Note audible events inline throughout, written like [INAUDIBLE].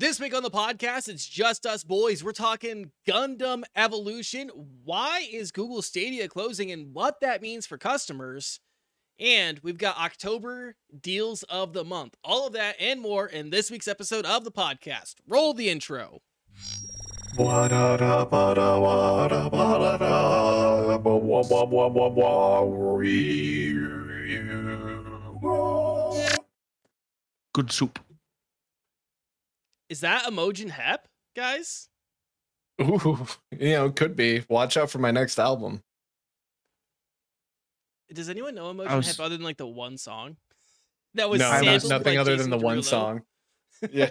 This week on the podcast, it's just us boys. We're talking Gundam Evolution. Why is Google Stadia closing and what that means for customers? And we've got October deals of the month. All of that and more in this week's episode of the podcast. Roll the intro. Good soup. Is that Emojin Hep, guys? Ooh, you know, could be. Watch out for my next album. Does anyone know Emojin I was- Hep other than like the one song? That was no, sampled not, nothing other Jason than the one song. [LAUGHS] Yeah.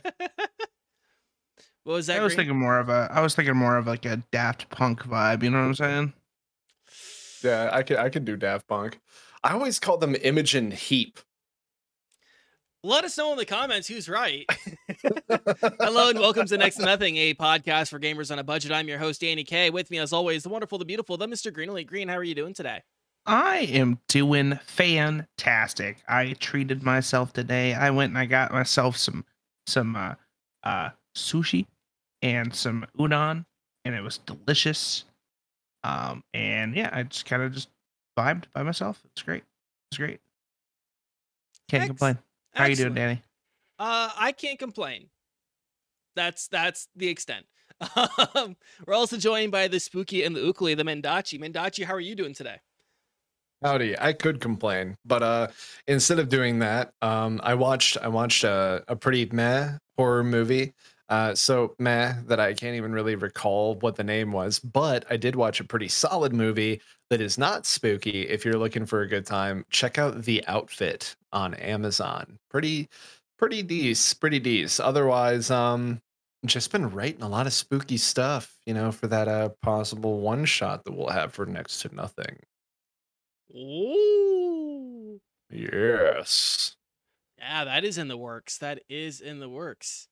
What was that? I was Green? thinking more of a. I was thinking more of like a Daft Punk vibe. You know what I'm saying? Yeah, I could I could do Daft Punk. I always call them Imogen Heap. Let us know in the comments who's right. [LAUGHS] Hello and welcome to Next to Nothing, a podcast for gamers on a budget. I'm your host, Danny K. With me, as always, the wonderful, the beautiful, the Mr. Green. Elite Green, how are you doing today? I am doing fantastic. I treated myself today. I went and I got myself some some uh, uh, sushi and some udon, and it was delicious. Um, and yeah, I just kind of just vibed by myself. It's great. It's great. Can't complain. How are you doing, Danny? Uh, I can't complain. That's that's the extent. [LAUGHS] Um, we're also joined by the spooky and the ukuli, the Mendachi. Mendachi, how are you doing today? Howdy, I could complain, but uh, instead of doing that, um, I watched I watched a, a pretty meh horror movie. Uh, so meh that I can't even really recall what the name was, but I did watch a pretty solid movie that is not spooky. If you're looking for a good time, check out The Outfit on Amazon. Pretty, pretty decent, pretty decent. Otherwise, um, just been writing a lot of spooky stuff, you know, for that uh possible one shot that we'll have for next to nothing. Ooh. Yes. Yeah, that is in the works. That is in the works.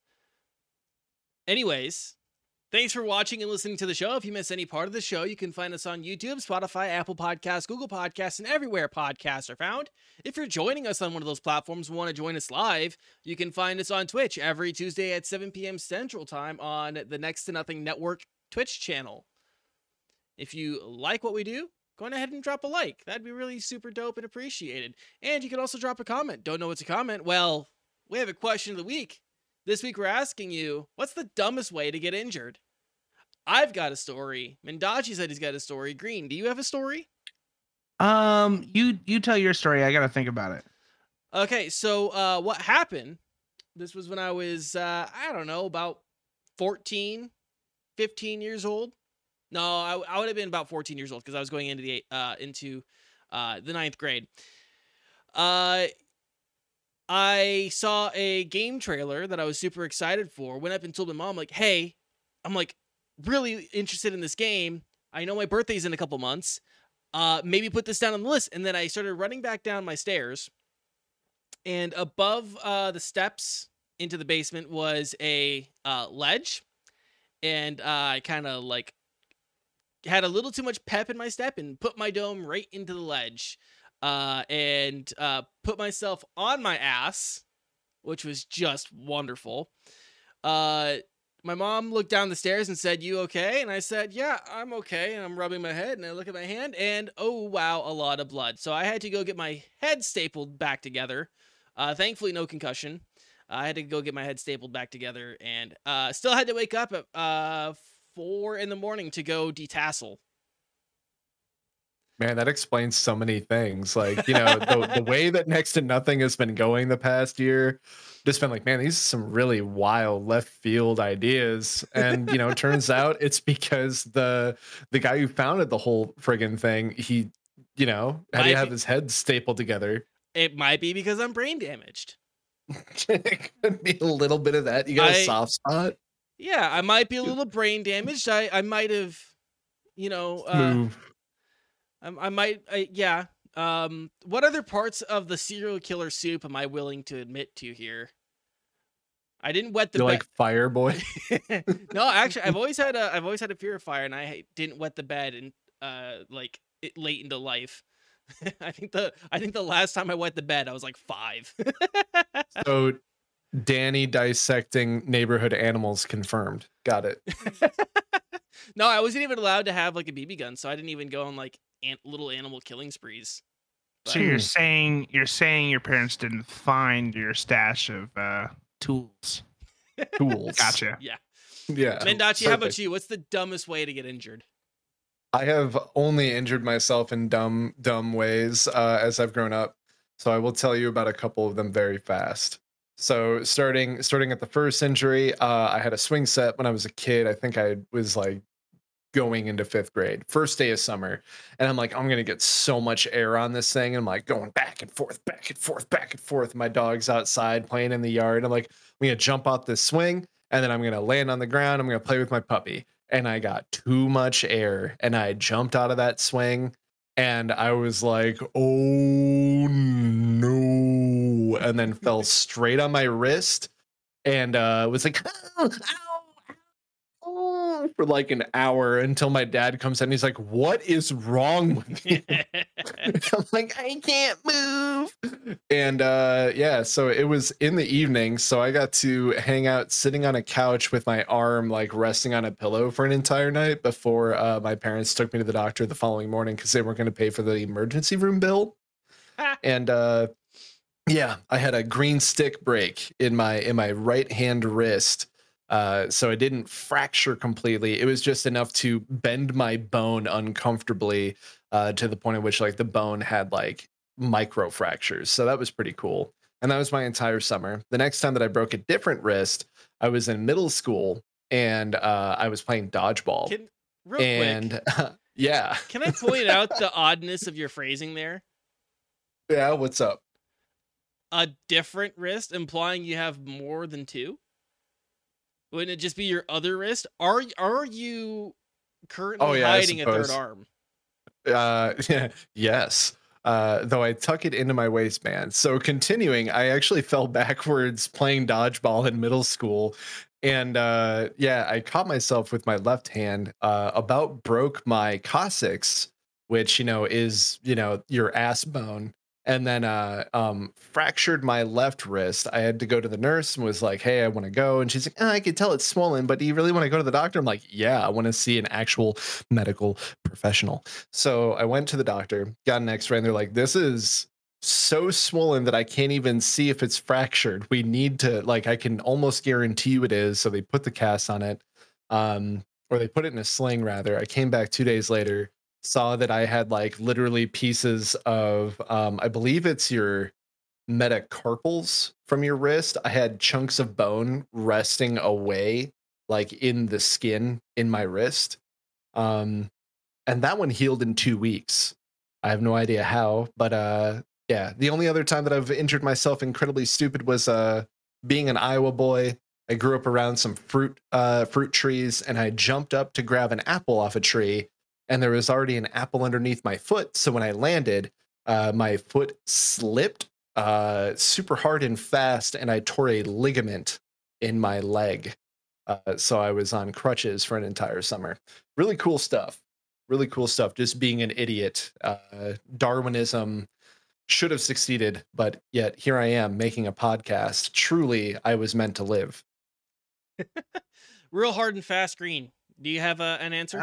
Anyways, thanks for watching and listening to the show. If you miss any part of the show, you can find us on YouTube, Spotify, Apple Podcasts, Google Podcasts, and everywhere podcasts are found. If you're joining us on one of those platforms and want to join us live, you can find us on Twitch every Tuesday at 7 p.m. Central Time on the Next to Nothing Network Twitch channel. If you like what we do, go ahead and drop a like. That'd be really super dope and appreciated. And you can also drop a comment. Don't know what to comment? Well, we have a question of the week. This week we're asking you, what's the dumbest way to get injured? I've got a story. Mendachi said he's got a story. Green, do you have a story? Um, you you tell your story. I gotta think about it. Okay, so uh, what happened? This was when I was, uh, I don't know, about 14, 15 years old. No, I, I would have been about 14 years old because I was going into the uh, into uh, the ninth grade. Uh, I saw a game trailer that I was super excited for. Went up and told my mom, like, "Hey, I'm like really interested in this game. I know my birthday's in a couple months. Uh, maybe put this down on the list." And then I started running back down my stairs, and above uh, the steps into the basement was a uh, ledge, and uh, I kind of like had a little too much pep in my step and put my dome right into the ledge uh, and uh, put myself on my ass, which was just wonderful. Uh, my mom looked down the stairs and said, "You okay?" And I said, "Yeah, I'm okay." And I'm rubbing my head, and I look at my hand, and oh wow, a lot of blood. So I had to go get my head stapled back together. Uh, thankfully, no concussion. I had to go get my head stapled back together, and uh, still had to wake up at uh, four in the morning to go detassel. Man, that explains so many things. Like, you know, the, the way that next to nothing has been going the past year, just been like, man, these are some really wild left field ideas. And, you know, turns [LAUGHS] out it's because the the guy who founded the whole friggin' thing, he, you know, had Might to have be- his head stapled together. It might be because I'm brain damaged. [LAUGHS] it could be a little bit of that. You got a I- soft spot. Yeah, I might be a little brain damaged. I I might have, you know, uh. I, I might, I, yeah. Um, what other parts of the serial killer soup am I willing to admit to here? I didn't wet the You're bed. like fire boy. [LAUGHS] no, actually, I've always had a I've always had a fear of fire, and I didn't wet the bed and uh like it late into life. [LAUGHS] I think the I think the last time I wet the bed, I was like five. So Danny dissecting neighborhood animals confirmed. Got it. [LAUGHS] no, I wasn't even allowed to have like a BB gun, so I didn't even go on like ant- little animal killing sprees. So you're saying you're saying your parents didn't find your stash of uh, tools. Tools. Gotcha. yeah. Yeah. Mendachi, how about you? What's the dumbest way to get injured? I have only injured myself in dumb, dumb ways uh, as I've grown up. So I will tell you about a couple of them very fast. So starting starting at the first injury, uh, I had a swing set when I was a kid. I think I was like going into fifth grade, first day of summer, and I'm like, I'm gonna get so much air on this thing. And I'm like going back and forth, back and forth, back and forth. My dog's outside playing in the yard. I'm like, I'm gonna jump off this swing, and then I'm gonna land on the ground. I'm gonna play with my puppy and I got too much air and I jumped out of that swing and I was like, oh no, and then fell [LAUGHS] straight on my wrist and uh, was like, [LAUGHS] "Ow, ow, ow," for like an hour until my dad comes in. He's like, what is wrong with you? [LAUGHS] [LAUGHS] I'm like, I can't move. And uh yeah, so it was in the evening. So I got to hang out sitting on a couch with my arm like resting on a pillow for an entire night before uh, my parents took me to the doctor the following morning because they weren't going to pay for the emergency room bill. [LAUGHS] and uh yeah, I had a green stick break in my in my right hand wrist. Uh, so it didn't fracture completely. It was just enough to bend my bone uncomfortably uh, to the point at which like the bone had like micro fractures. So that was pretty cool. And that was my entire summer. The next time that I broke a different wrist, I was in middle school and uh, I was playing dodgeball. Can, and [LAUGHS] yeah, can I point out the oddness of your phrasing there? yeah. What's up? A different wrist, implying you have more than two. Wouldn't it just be your other wrist? Are are you currently Oh, yeah, hiding a third arm? Uh, [LAUGHS] yes. Uh, though I tuck it into my waistband. So continuing, I actually fell backwards playing dodgeball in middle school. And uh, yeah, I caught myself with my left hand, uh, about broke my coccyx, which, you know, is, you know, your ass bone. And then uh, um, fractured my left wrist. I had to go to the nurse and was like, hey, I want to go. And she's like, oh, I can tell it's swollen, but do you really want to go to the doctor? I'm like, yeah, I want to see an actual medical professional. So I went to the doctor, got an x ray, and they're like, this is so swollen that I can't even see if it's fractured. We need to, like, I can almost guarantee you it is. So they put the cast on it, um, or they put it in a sling rather. I came back two days later, saw that I had like literally pieces of, um, I believe it's your metacarpals from your wrist. I had chunks of bone resting away, like in the skin in my wrist. Um, and that one healed in two weeks. I have no idea how, but uh, yeah. The only other time that I've injured myself incredibly stupid was uh, being an Iowa boy. I grew up around some fruit uh, fruit trees, and I jumped up to grab an apple off a tree, and there was already an apple underneath my foot. So when I landed, uh, my foot slipped uh, super hard and fast, and I tore a ligament in my leg. Uh, so I was on crutches for an entire summer. Really cool stuff. Really cool stuff. Just being an idiot. Uh, Darwinism should have succeeded, but yet here I am making a podcast. Truly, I was meant to live. [LAUGHS] Real hard and fast green. Do you have a, an answer?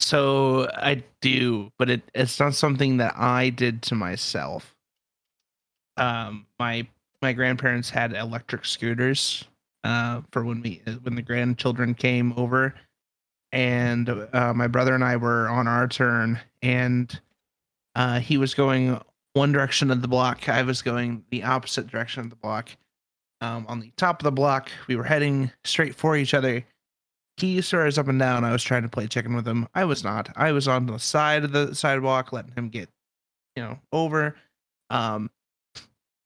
Uh, so I do, but it, it's not something that I did to myself. Um, my my grandparents had electric scooters uh, for when we when the grandchildren came over, and uh, my brother and I were on our turn, and uh, he was going one direction of the block. I was going the opposite direction of the block. Um, on the top of the block, we were heading straight for each other he started up and down. I was trying to play chicken with him. I was not. I was on the side of the sidewalk, letting him get, you know, over. Um,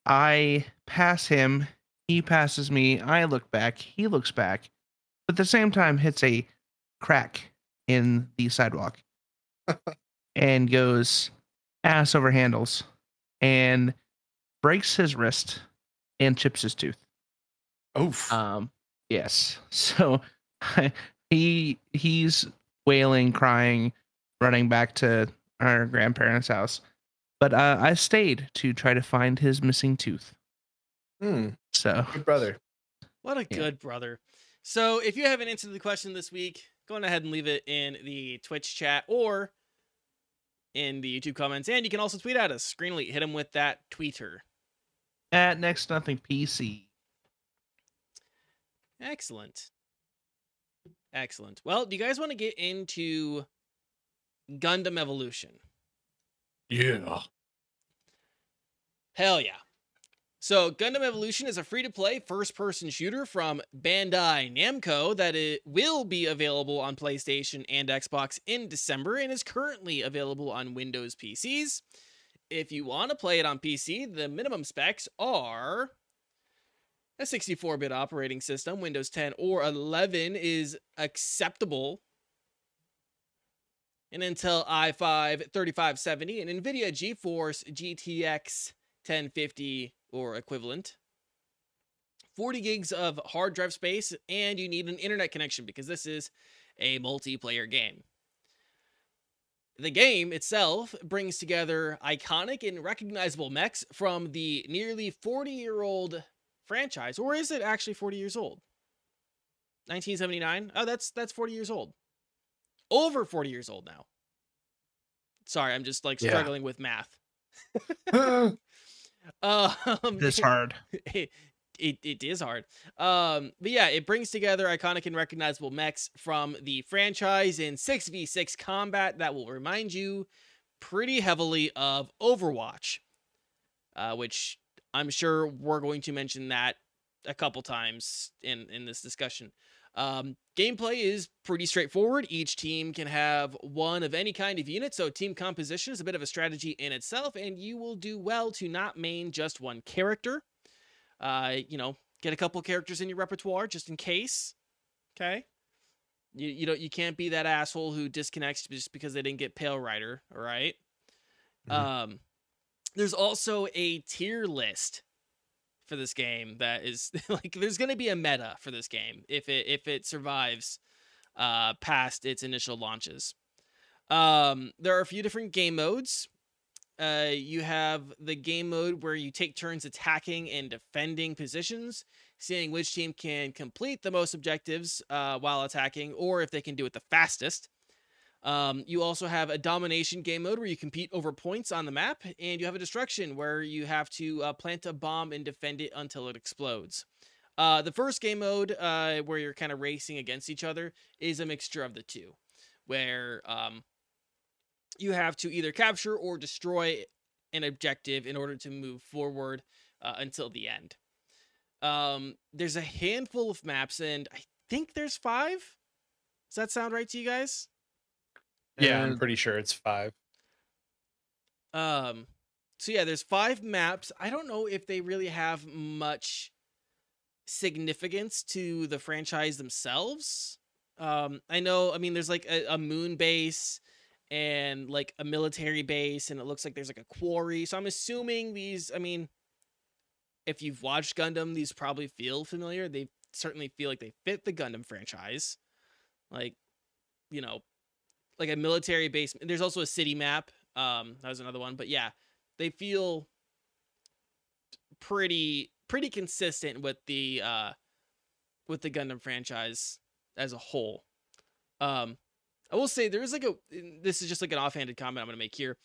I pass him. He passes me. I look back. He looks back. But at the same time, hits a crack in the sidewalk [LAUGHS] and goes ass over handles and breaks his wrist and chips his tooth. Oof. Um, yes. [LAUGHS] So [LAUGHS] he he's wailing, crying, running back to our grandparents' house. But uh, I stayed to try to find his missing tooth. Hmm, So good brother. What a Yeah. good brother. So if you haven't answered the question this week, go on ahead and leave it in the Twitch chat or in the YouTube comments. And you can also tweet at us. Greenleet, hit him with that tweeter. at next nothing PC. Excellent. Excellent. Well, do you guys want to get into Gundam Evolution? Yeah. Hell yeah. So, Gundam Evolution is a free to play first person shooter from Bandai Namco that it will be available on PlayStation and Xbox in December and is currently available on Windows PCs. If you want to play it on PC, the minimum specs are a 64 bit operating system, Windows 10 or 11 is acceptable. An Intel i5 3570 and NVIDIA GeForce GTX 1050 or equivalent. 40 gigs of hard drive space, and you need an internet connection because this is a multiplayer game. The game itself brings together iconic and recognizable mechs from the nearly 40 year old franchise, or is it actually 40 years old? 1979? Oh, that's that's 40 years old. Over 40 years old now. Sorry, I'm just like Yeah. struggling with math. [LAUGHS] Um, This [LAUGHS] hard. it, it, it is hard. Um, but yeah, it brings together iconic and recognizable mechs from the franchise in 6v6 combat that will remind you pretty heavily of Overwatch, uh, which I'm sure we're going to mention that a couple times in, in this discussion. Um, gameplay is pretty straightforward. Each team can have one of any kind of unit, so team composition is a bit of a strategy in itself, and you will do well to not main just one character. Uh, you know, get a couple characters in your repertoire just in case. Okay. You you don't you can't be that asshole who disconnects just because they didn't get Pale Rider, all right? Mhm. Um there's also a tier list for this game that is [LAUGHS] like there's going to be a meta for this game if it if it survives uh past its initial launches. Um there are a few different game modes. Uh, you have the game mode where you take turns attacking and defending positions, seeing which team can complete the most objectives uh, while attacking, or if they can do it the fastest. Um, you also have a domination game mode where you compete over points on the map, and you have a destruction where you have to uh, plant a bomb and defend it until it explodes. Uh, the first game mode, uh, where you're kind of racing against each other, is a mixture of the two, where um, you have to either capture or destroy an objective in order to move forward uh, until the end. Um, there's a handful of maps, and I think there's five. Does that sound right to you guys? Yeah, I'm pretty sure it's five. Um, so yeah, there's five maps. I don't know if they really have much significance to the franchise themselves. Um, I know, I mean, there's like a, a moon base and like a military base, and it looks like there's like a quarry. So I'm assuming these, I mean, if you've watched Gundam, these probably feel familiar. They certainly feel like they fit the Gundam franchise. Like, you know, like a military base. There's also a city map. Um, that was another one, but yeah, they feel pretty pretty consistent with the uh with the Gundam franchise as a whole. Um, I will say there is like a this is just like an offhanded comment I'm gonna make here.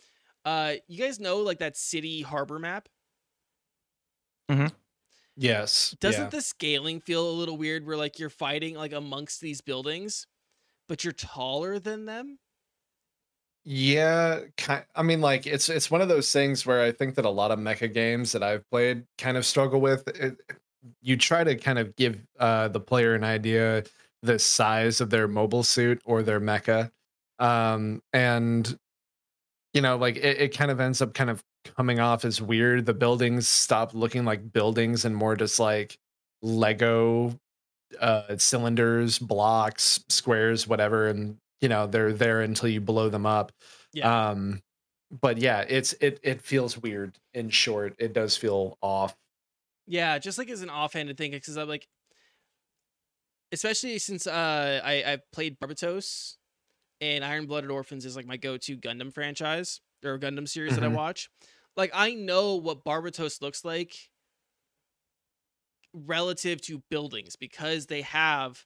Uh, you guys know like that city harbor map? Mm-hmm. Yes. Doesn't yeah. the scaling feel a little weird where like you're fighting like amongst these buildings, but you're taller than them? Yeah, I mean, like it's it's one of those things where I think that a lot of mecha games that I've played kind of struggle with. It, you try to kind of give uh, the player an idea the size of their mobile suit or their mecha, um, and you know, like it, it kind of ends up kind of coming off as weird. The buildings stop looking like buildings and more just like Lego uh, cylinders, blocks, squares, whatever, and you know they're there until you blow them up. Yeah. Um, but yeah, it's it it feels weird. In short, it does feel off. Yeah, just like as an offhanded thing, because I'm like, especially since uh I I played Barbatos, and Iron Blooded Orphans is like my go-to Gundam franchise or Gundam series that I Mhm. watch. Like I know what Barbatos looks like relative to buildings because they have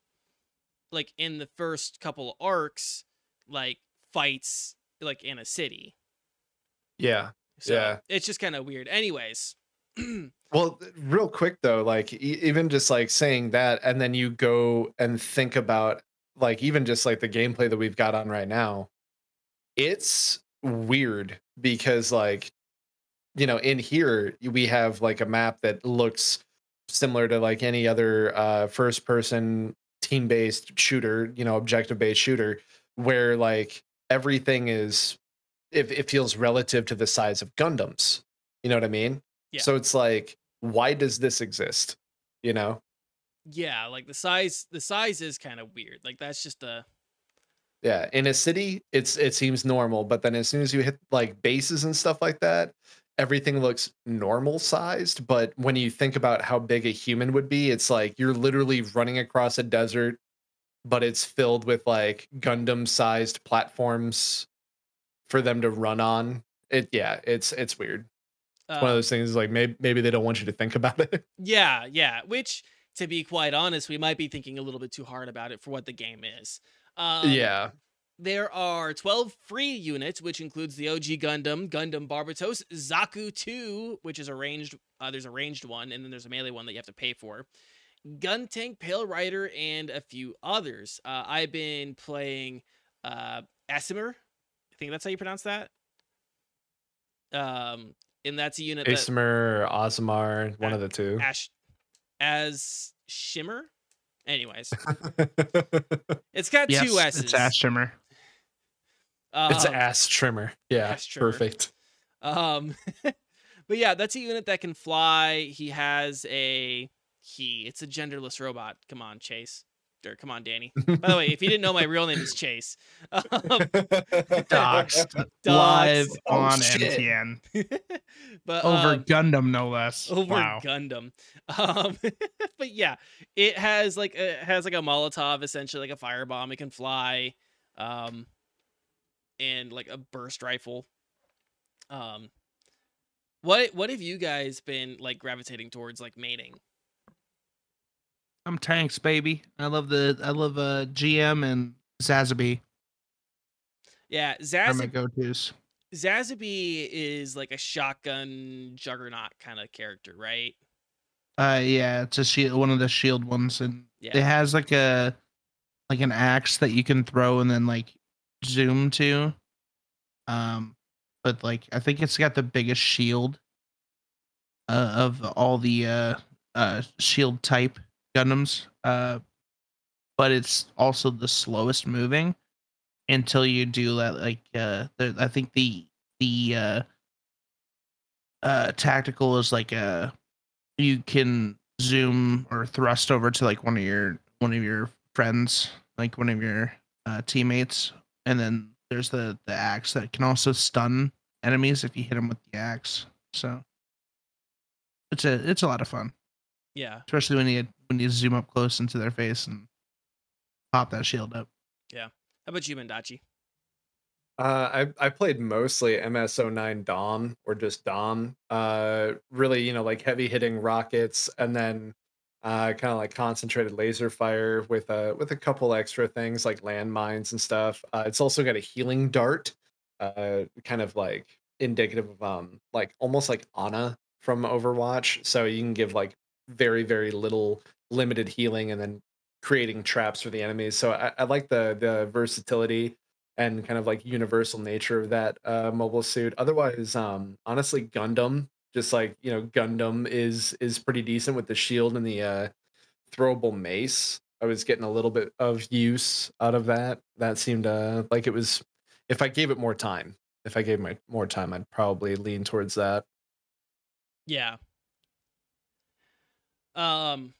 like in the first couple arcs like fights like in a city. Yeah. So Yeah. it's just kind of weird. Anyways, [CLEARS THROAT] Well, real quick though, like e- even just like saying that, and then you go and think about like even just like the gameplay that we've got on right now, it's weird because like you know in here we have like a map that looks similar to like any other uh first person team based shooter you know objective based shooter where like everything is it, it feels relative to the size of gundams you know what i mean Yeah. so it's like why does this exist you know yeah, like the size the size is kind of weird. Like that's just a Yeah, in a city, it's it seems normal, but then as soon as you hit like bases and stuff like that, everything looks normal sized. But when you think about how big a human would be, it's like you're literally running across a desert, but it's filled with like Gundam sized platforms for them to run on. It yeah, it's it's weird. It's one of uh, those things like maybe maybe they don't want you to think about it. [LAUGHS] Yeah, yeah. Which, to be quite honest, we might be thinking a little bit too hard about it for what the game is. Um, yeah. There are 12 free units, which includes the OG Gundam, Gundam Barbatos, Zaku 2, which is a ranged, uh, there's a ranged one, and then there's a melee one that you have to pay for. Gun Tank, Pale Rider, and a few others. Uh, I've been playing uh, Asimer. I think that's how you pronounce that. Um, and that's a unit that Asmer or Ozmar, one Uh, of the two. Ash as Shimmer. Anyways, [LAUGHS] it's got Yes, two S's. it's Ash Shimmer. It's Um, ass trimmer. Yeah, ass trimmer. perfect. Um, [LAUGHS] but yeah, that's a unit that can fly. He has a he. It's a genderless robot. Come on, Chase. Or come on, Danny. By the way, if you didn't know, my real name is Chase. [LAUGHS] Um, Doxed [LAUGHS] Doxed. live Oh, on shit. MTN but over um, Gundam, no less. over wow. Gundam. Um, but yeah, it has like a, it has like a Molotov, essentially like a firebomb. It can fly, um, and like a burst rifle. Um, what what have you guys been like gravitating towards, like mating? I'm tanks, baby. I love the I love uh GM and Zazabi Yeah, are my go-tos. Zazabi is like a shotgun juggernaut kind of character, right? Uh yeah, it's a shield one of the shield ones and Yeah. it has like a like an axe that you can throw and then like zoom to. Um but like I think it's got the biggest shield uh, of all the uh uh shield type Gundams. Uh but it's also the slowest moving until you do that like uh the, I think the the uh uh tactical is like a you can zoom or thrust over to like one of your one of your friends like one of your uh, teammates and then there's the the axe that can also stun enemies if you hit them with the axe so it's a it's a lot of fun Yeah, especially when you when you zoom up close into their face and pop that shield up Yeah. how about you, Mendachi? Uh, I I played mostly MS09 Dom or just Dom. Uh, really, you know, like heavy hitting rockets, and then uh, kind of like concentrated laser fire with a with a couple extra things like landmines and stuff. Uh, it's also got a healing dart, uh, kind of like indicative of um like almost like Ana from Overwatch. So you can give like very very little limited healing and then creating traps for the enemies. So I, I like the the versatility and kind of like universal nature of that uh, mobile suit. Otherwise, um, honestly, Gundam, just like you know, Gundam is is pretty decent with the shield and the uh, throwable mace. I was getting a little bit of use out of that. That seemed uh, like it was. If I gave it more time, if I gave my more time, I'd probably lean towards that. Yeah. Um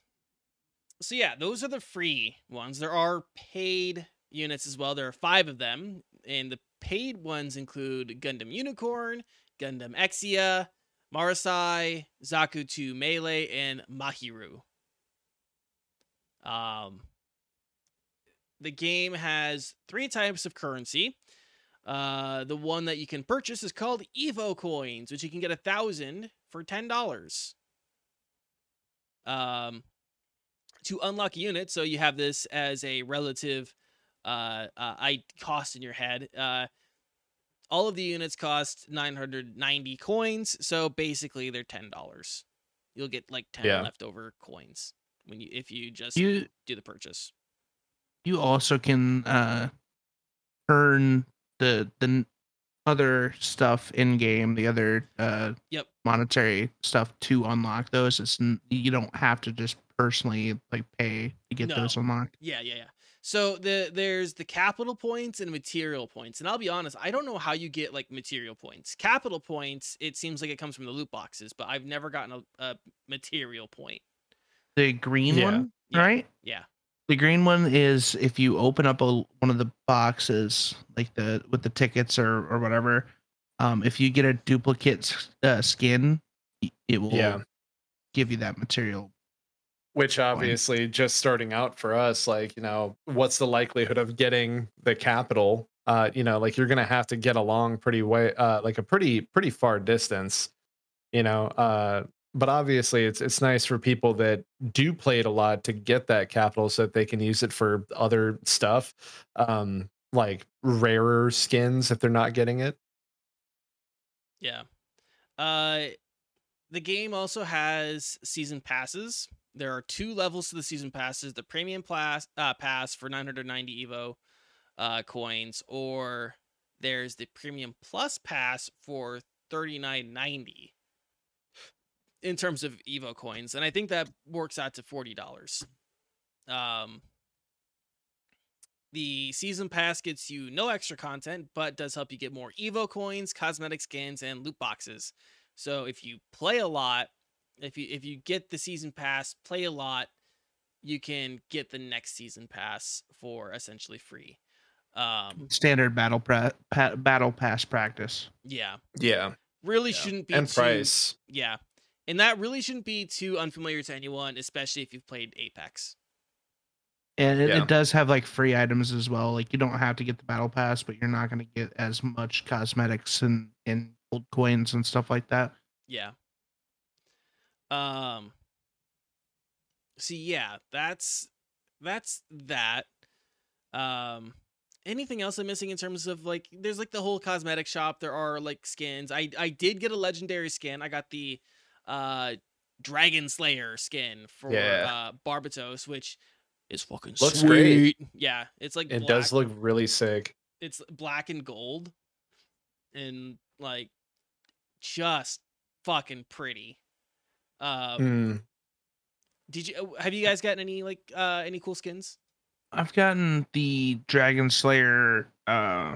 so yeah, those are the free ones. There are paid units as well. There are 5 of them, and the paid ones include Gundam Unicorn, Gundam Exia, Marasai, Zaku 2 Melee, and Mahiru. Um the game has three types of currency. Uh, the one that you can purchase is called Evo coins, which you can get a thousand for ten dollars. Um, to unlock units, so you have this as a relative uh, uh I cost in your head. Uh, all of the units cost 990 coins, so basically they're ten dollars. You'll get like ten Yeah. leftover coins when you if you just You do the purchase. you also can uh earn the the other stuff in game, the other uh Yep. monetary stuff to unlock those. It's you don't have to just personally like pay to get No. those unlocked. Yeah, yeah, yeah. So the there's the capital points and material points. And I'll be honest, I don't know how you get like material points. Capital points, it seems like it comes from the loot boxes, but I've never gotten a, a material point. The green Yeah. one, Yeah. right? Yeah. The green one is if you open up a one of the boxes, like the with the tickets or or whatever. Um, if you get a duplicate uh, skin, it will Yeah. give you that material. Which obviously, just starting out for us, like you know, what's the likelihood of getting the capital? Uh, you know, like you're gonna have to get along pretty way, uh, like a pretty pretty far distance. You know, uh, but obviously, it's it's nice for people that do play it a lot to get that capital so that they can use it for other stuff, um, like rarer skins if they're not getting it. Yeah. Uh the game also has season passes. There are two levels to the season passes, the premium pass uh, pass for 990 Evo uh coins or there's the premium plus pass for 39.90 in terms of Evo coins and I think that works out to $40. Um the season pass gets you no extra content, but does help you get more Evo coins, cosmetic skins, and loot boxes. So if you play a lot, if you if you get the season pass, play a lot, you can get the next season pass for essentially free. Um, Standard battle pra- pa- battle pass practice. yeah, Yeah, really Yeah. shouldn't be and too, price. Yeah, and that really shouldn't be too unfamiliar to anyone, especially if you've played Apex. And it, Yeah. it does have like free items as well. Like you don't have to get the battle pass, but you're not going to get as much cosmetics and and gold coins and stuff like that. Yeah. Um see yeah, that's that's that. Um anything else I'm missing in terms of like there's like the whole cosmetic shop, there are like skins. I I did get a legendary skin. I got the uh Dragon Slayer skin for Yeah. uh Barbatos, which is fucking Looks sweet. great. Yeah, it's like It black does look really sick. it's black and gold and like just fucking pretty um Mm. did you have you guys gotten any like uh any cool skins I've gotten the Dragon Slayer uh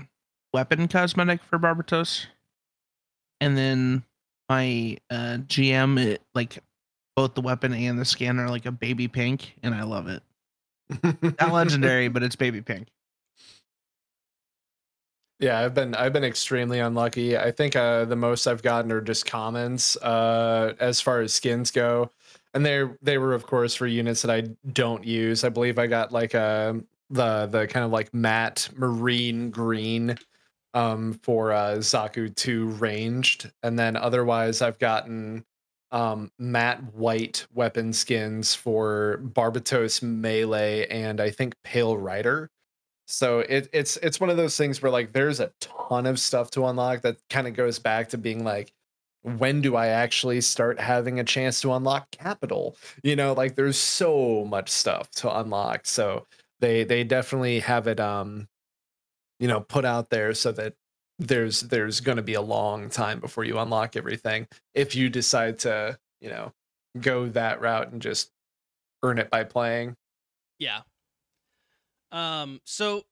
weapon cosmetic for Barbatos. And then my uh GM it, like both the weapon and the skin are like a baby pink and I love it. Not [LAUGHS] legendary, but it's baby pink. Yeah, I've been I've been extremely unlucky. I think uh, the most I've gotten are just commons uh, as far as skins go, and they they were of course for units that I don't use. I believe I got like a the the kind of like matte marine green um, for uh, Zaku two ranged, and then otherwise I've gotten um, matte white weapon skins for Barbatos melee and I think Pale Rider. So it, it's it's one of those things where like there's a ton of stuff to unlock that kind of goes back to being like when do I actually start having a chance to unlock capital? You know, like there's so much stuff to unlock. So they they definitely have it um you know put out there so that there's there's going to be a long time before you unlock everything if you decide to, you know, go that route and just earn it by playing. yeah um so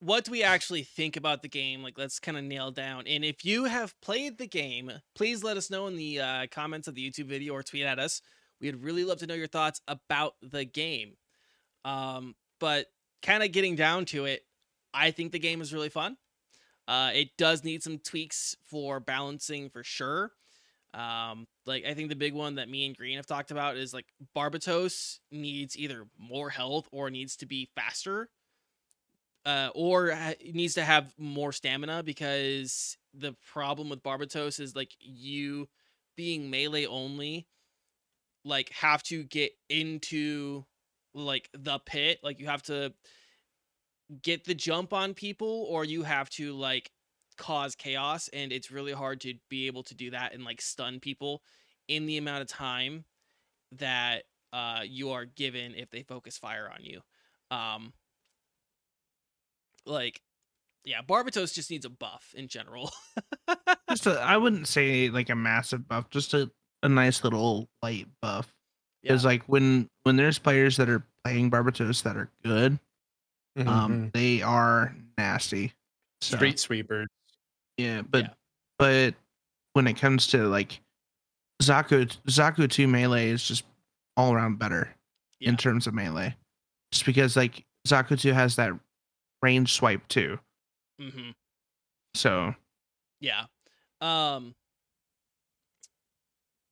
what do we actually think about the game? Like let's kind of nail down and if you have played the game please let us know in the uh, comments of the youtube video or tweet at us. We'd really love to know your thoughts about the game. Um but kind of getting down to it i think the game is really fun. Uh it does need some tweaks for balancing for sure um like i think the big one that me and green have talked about is like barbatos needs either more health or needs to be faster uh, or ha- needs to have more stamina because the problem with Barbatos is like you being melee only like have to get into like the pit, like you have to get the jump on people or you have to like cause chaos and it's really hard to be able to do that and like stun people in the amount of time that uh you are given if they focus fire on you. Um like yeah, Barbatos just needs a buff in general. [LAUGHS] just a, I wouldn't say like a massive buff, just a, a nice little light buff. Because like when when there's players that are playing Barbatos that are good, um, mhm. they are nasty. So, street sweepers. Yeah, but Yeah. but when it comes to like Zaku Zaku 2 melee is just all around better Yeah. in terms of melee. Just because like Zaku 2 has that range swipe too. mhm. So Yeah. Um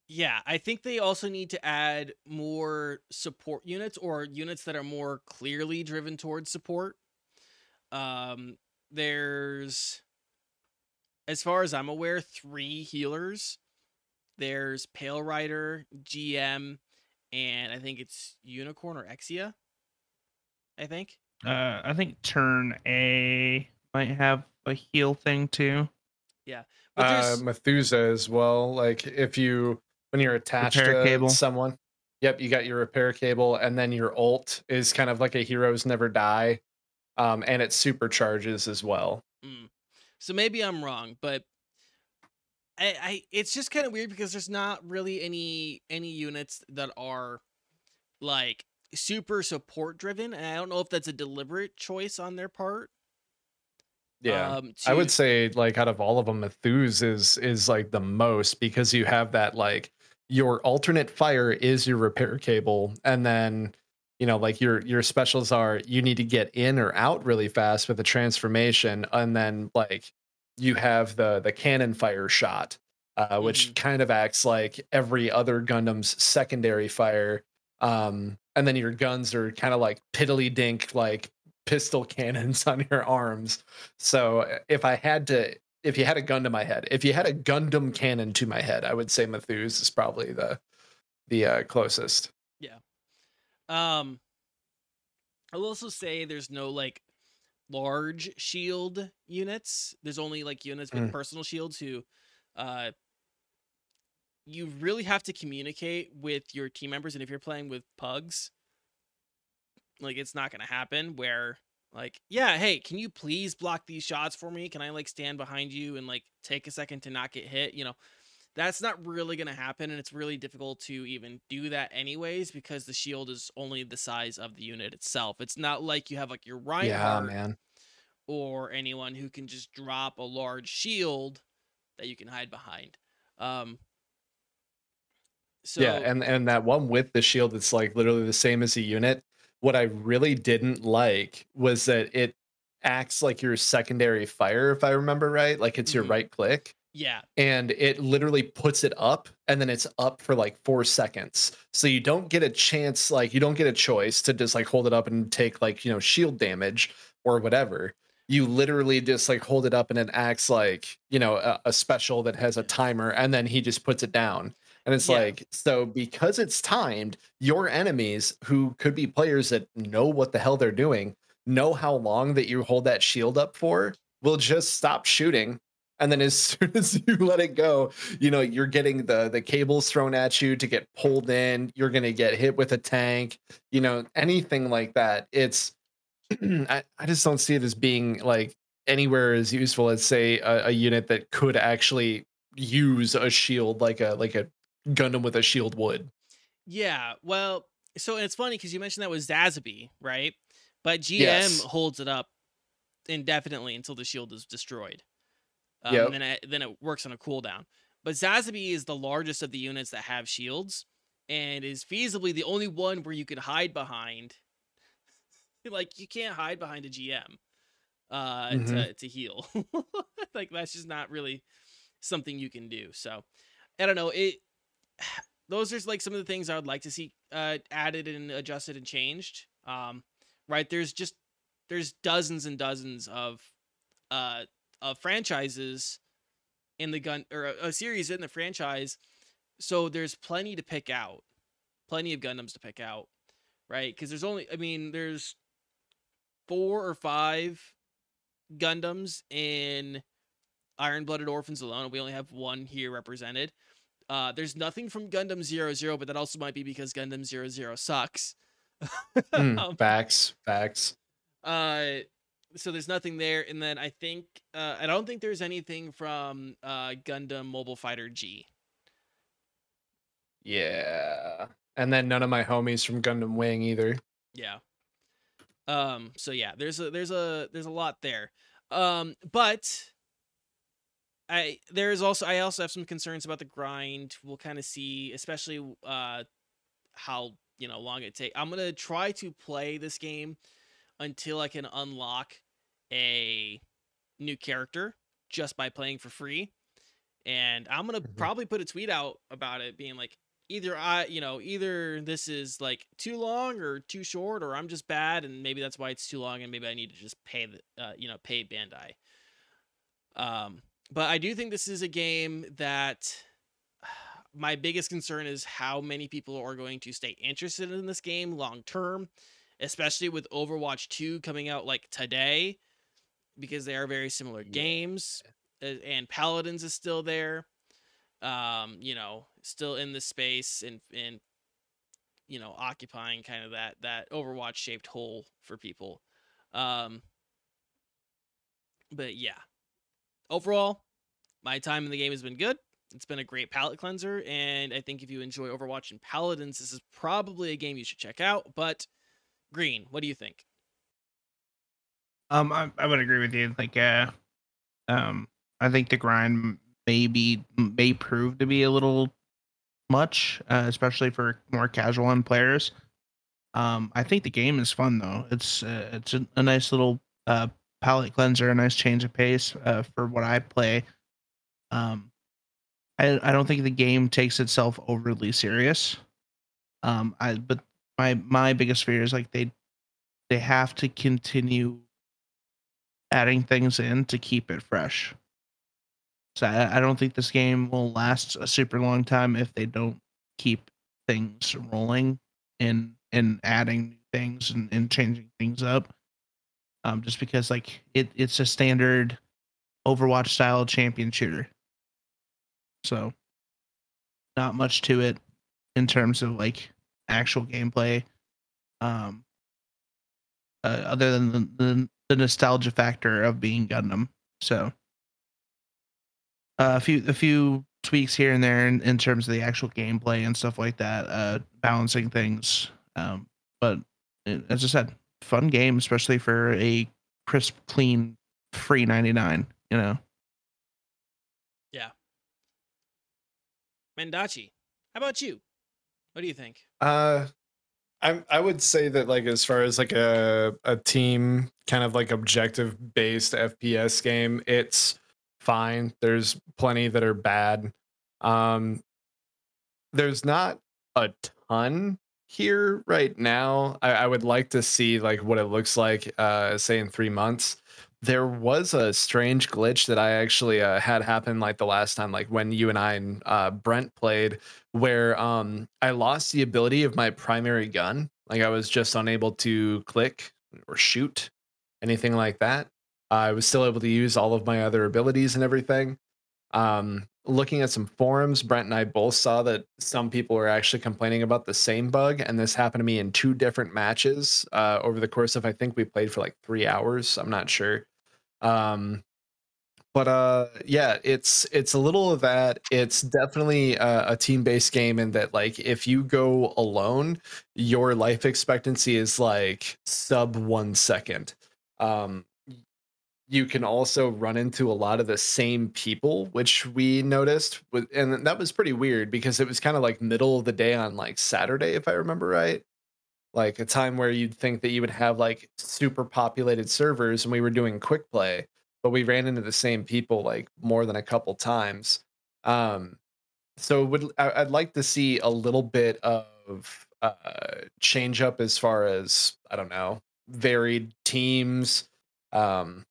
Yeah, I think they also need to add more support units or units that are more clearly driven towards support. Um there's as far as I'm aware, 3 healers. There's Pale Rider, GM, and I think it's Unicorn or Exia. I think. uh I think turn A might have a heal thing too. Yeah, but uh, there's Methuss as well. Like if you when you're attached Repair to cable. someone, yep, you got your repair cable, and then your ult is kind of like a heroes never die, um, and it supercharges as well. Mm. So maybe I'm wrong, but I, I it's just kind of weird because there's not really any any units that are like super support driven, and I don't know if that's a deliberate choice on their part. Yeah. um, I would say like out of all of them, Methuss is is like the most because you have that like your alternate fire is your repair cable, and then you know like your your specials are you need to get in or out really fast with a transformation, and then like you have the the cannon fire shot, uh, which kind of acts like every other Gundam's secondary fire. Um, and then your guns are kind of like piddly dink like pistol [LAUGHS] cannons on your arms. So uh, if I had to, if you had a gun to my head, if you had a Gundam cannon to my head, I would say Methuss is probably the the uh, closest. Um, I'll also say there's no like large shield units. There's only like units with Mm. personal shields who, uh, you really have to communicate with your team members, and if you're playing with pugs, like it's not gonna happen. Where like, yeah, hey, can you please block these shots for me? Can I like stand behind you and like take a second to not get hit? You know, that's not really going to happen and it's really difficult to even do that anyways because the shield is only the size of the unit itself it's not like you have like your yeah, Reinhardt man. or anyone who can just drop a large shield that you can hide behind um so yeah, and and that one with the shield that's like literally the same as a unit. What I really didn't like was that it acts like your secondary fire, if I remember right. Like it's your Mhm. right click. Yeah. and it literally puts it up and then it's up for like four seconds. So you don't get a chance like you don't get a choice to just like hold it up and take like you know shield damage or whatever. You literally just like hold it up and it acts like you know a, a special that has a timer and then he just puts it down. And it's Yeah. like so because it's timed your enemies who could be players that know what the hell they're doing know how long that you hold that shield up for will just stop shooting and then as [LAUGHS] soon as you let it go you know you're getting the the cables thrown at you to get pulled in. You're going to get hit with a tank you know anything like that. It's [CLEARS THROAT] I, I just don't see it as being like anywhere as useful as say a, a unit that could actually use a shield like a like a gundam with a shield would. Yeah well so it's funny because you mentioned that was zazabi right? But gm Yes. holds it up indefinitely until the shield is destroyed um, Yep. and then it, then it works on a cooldown but zazabi is the largest of the units that have shields and is feasibly the only one where you could hide behind [LAUGHS] like you can't hide behind a gm uh to, Mhm. to heal [LAUGHS] like that's just not really something you can do so i don't know it [SIGHS] those are like some of the things i would like to see uh added and adjusted and changed um right there's just there's dozens and dozens of uh of franchises in the gun or a, a series in the franchise so there's plenty to pick out plenty of Gundams to pick out, right? Because there's only, I mean, there's four or five Gundams in Iron Blooded Orphans alone. We only have one here represented. Uh, there's nothing from Gundam Zero Zero, but that also might be because Gundam Zero Zero sucks. [LAUGHS] Mm, [LAUGHS] Um, facts, facts. uh, so there's nothing there, and then I think uh, I don't think there's anything from uh, Gundam Mobile Fighter G. Yeah. And then none of my homies from Gundam Wing either. Yeah. Um. So yeah, there's a there's a there's a lot there. Um. But I there is also I also have some concerns about the grind. We'll kind of see, especially uh how you know long it take. I'm gonna try to play this game until I can unlock a new character just by playing for free. And I'm gonna Mhm. probably put a tweet out about it, being like, either I, you know, either this is like too long or too short, or I'm just bad, and maybe that's why it's too long, and maybe I need to just pay the, uh, you know, pay Bandai. Um, but I do think this is a game that [SIGHS] my biggest concern is how many people are going to stay interested in this game long term, especially with Overwatch 2 coming out like today, because they are very similar Yeah. games, and Paladins is still there um, you know, still in the space and and you know, occupying kind of that that Overwatch shaped hole for people. Um but yeah. Overall, my time in the game has been good. It's been a great palate cleanser, and I think if you enjoy Overwatch and Paladins, this is probably a game you should check out. But Green, what do you think? Um, I, I would agree with you. Like, uh, um, I think the grind maybe may prove to be a little much, uh, especially for more casual on players. Um, I think the game is fun though. It's uh, it's a, a nice little uh palette cleanser, a nice change of pace uh, for what I play. Um, I I don't think the game takes itself overly serious. Um, I but my my biggest fear is like they they have to continue adding things in to keep it fresh. So I, I don't think this game will last a super long time if they don't keep things rolling and and adding new things and, and changing things up. Um, just because like it, it's a standard Overwatch style champion shooter. So not much to it in terms of like actual gameplay. Um, uh, other than the, the the nostalgia factor of being Gundam. So uh, a few a few tweaks here and there in, in terms of the actual gameplay and stuff like that, uh, balancing things. Um, but uh, as I said, fun game, especially for a crisp, clean, free ninety nine. You know. Yeah. Mendachi, how about you? What do you think? Uh I I would say that like as far as like a a team kind of like objective based FPS game, it's fine. There's plenty that are bad. Um there's not a ton here right now. I, I would like to see like what it looks like uh say in three months. There was a strange glitch that I actually uh, had happen like the last time, like when you and I and uh, Brent played, where um I lost the ability of my primary gun. Like I was just unable to click or shoot anything like that. I was still able to use all of my other abilities and everything. Um looking at some forums, Brent and I both saw that some people were actually complaining about the same bug and this happened to me in two different matches uh over the course of I think we played for like 3 hours. I'm not sure. Um but uh yeah it's it's a little of that. It's definitely a, a team-based game in that like if you go alone your life expectancy is like sub one second. Um you can also run into a lot of the same people which we noticed with and that was pretty weird because it was kind of like middle of the day on like saturday if i remember right like a time where you'd think that you would have like super populated servers and we were doing quick play but we ran into the same people like more than a couple times. Um, so would I, I'd like to see a little bit of uh, change up as far as I don't know varied teams, um,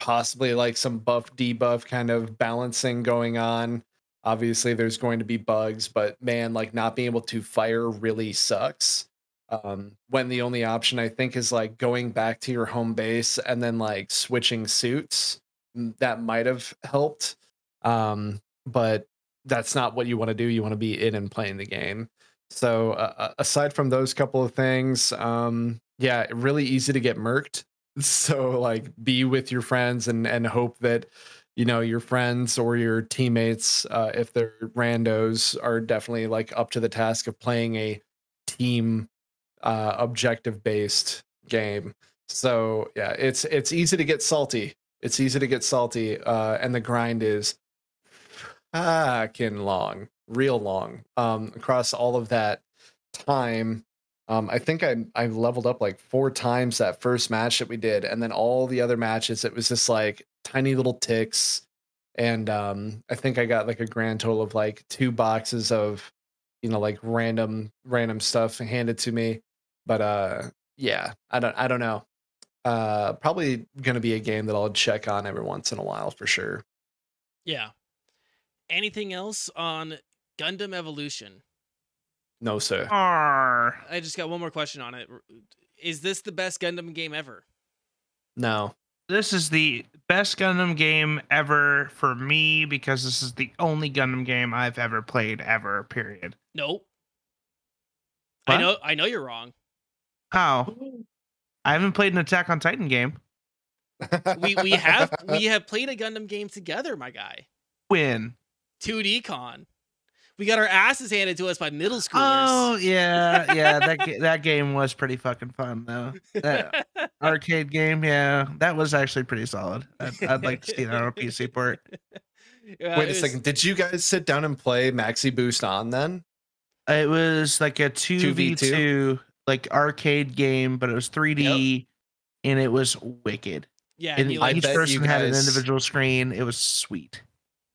possibly like some buff debuff kind of balancing going on. Obviously, there's going to be bugs, but man, like not being able to fire really sucks. Um, when the only option I think is like going back to your home base and then like switching suits, mm, that might have helped. Um, but that's not what you want to do. You want to be in and playing the game. So uh, uh, aside from those couple of things, um, yeah, really easy to get murked. [LAUGHS] So like be with your friends and and hope that you know your friends or your teammates, uh, if they're randos, are definitely like up to the task of playing a team uh, objective based game. So yeah, it's it's easy to get salty. It's easy to get salty, uh, and the grind is fucking long, real long. Um, across all of that time, um, I think I I leveled up like four times that first match that we did, and then all the other matches it was just like tiny little ticks, and um, I think I got like a grand total of like two boxes of, you know, like random random stuff handed to me, but uh, yeah, I don't I don't know. Uh, probably gonna be a game that I'll check on every once in a while for sure. Yeah. Anything else on Gundam Evolution? No, sir. Arr. I just got one more question on it. Is this the best Gundam game ever? No. This is the best Gundam game ever for me because this is the only Gundam game I've ever played ever. Period. Nope. I know I know you're wrong. How? Mm. I haven't played an Attack on Titan game. We we [LAUGHS] have we have played a Gundam game together, my guy. When? 2D con. We got our asses handed to us by middle schoolers. Oh yeah, yeah. That [LAUGHS] that game was pretty fucking fun though. That arcade game, yeah, that was actually pretty solid. I'd, I'd like to see that on a [LAUGHS] PC port. Yeah, Wait it a was- second. Did you guys sit down and play Maxi Boost on then? It was like a two v 2v2? two like arcade game, but it was three D, and it was wicked. Yeah, And he, like, each person had an individual screen. It was sweet.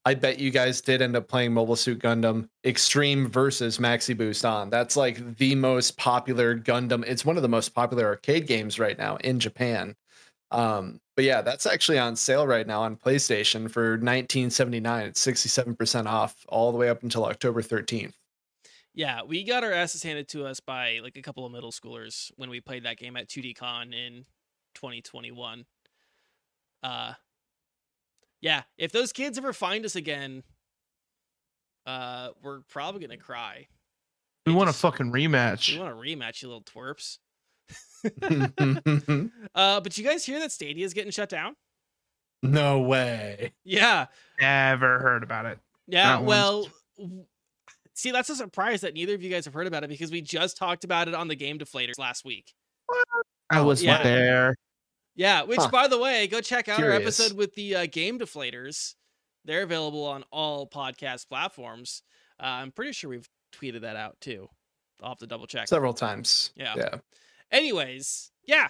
I bet you guys did end up playing Mobile Suit Gundam Extreme versus Maxi Boost on. That's like the most popular Gundam. It's one of the most popular arcade games right now in Japan. Um, but yeah, that's actually on sale right now on PlayStation for 1979. It's 67% off all the way up until October 13th. Yeah, we got our asses handed to us by like a couple of middle schoolers when we played that game at 2D con in 2021. Uh yeah, if those kids ever find us again, uh we're probably gonna cry. We want a fucking rematch. We want a rematch, you little twerps. [LAUGHS] [LAUGHS] uh, but you guys hear that Stadia is getting shut down? no way. Yeah, Never heard about it. yeah. Not well, see, that's a surprise that neither of you guys have heard about it because we just talked about it on the Game Deflators last week. I Oh, was yeah. there. Yeah, which Huh. by the way, go check out Curious. our episode with the uh, Game Deflators. They're available on all podcast platforms. Uh, I'm pretty sure we've tweeted that out too. I'll have to double check. Several times. Yeah. Yeah. Anyways, yeah,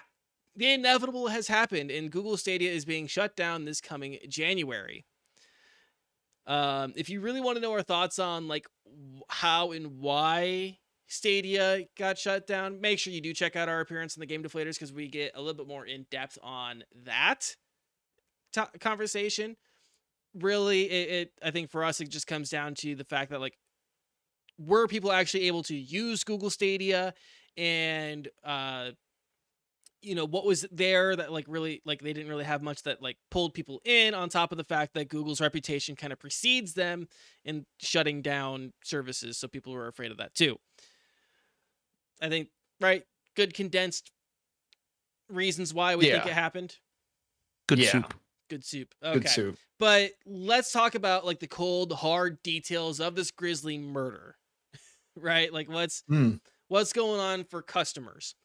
the inevitable has happened, and Google Stadia is being shut down this coming January. Um, if you really want to know our thoughts on like how and why Stadia got shut down, make sure you do check out our appearance in the Game Deflators because we get a little bit more in depth on that to- conversation. Really, it, it I think for us it just comes down to the fact that like were people actually able to use Google Stadia and uh you know what was there that like really like they didn't really have much that like pulled people in on top of the fact that Google's reputation kind of precedes them in shutting down services so people were afraid of that too. I think right good condensed reasons why we think it happened. Good Yeah. soup. Good soup. Okay. Good soup. But let's talk about like the cold hard details of this grisly murder. [LAUGHS] right? Like what's Hmm. what's going on for customers.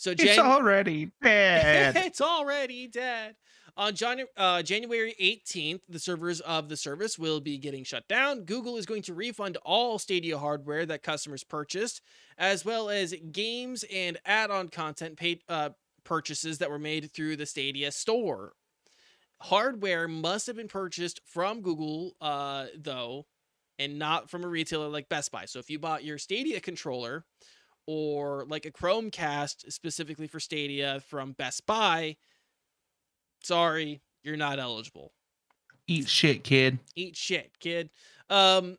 So It's already dead. [LAUGHS] it's already dead. On Jan- uh, January 18th, the servers of the service will be getting shut down. Google is going to refund all Stadia hardware that customers purchased, as well as games and add-on content paid uh, purchases that were made through the Stadia store. Hardware must have been purchased from Google, uh, though, and not from a retailer like Best Buy. So if you bought your Stadia controller or like a Chromecast specifically for Stadia from Best Buy, sorry, you're not eligible. Eat shit, kid. Eat shit, kid. Um,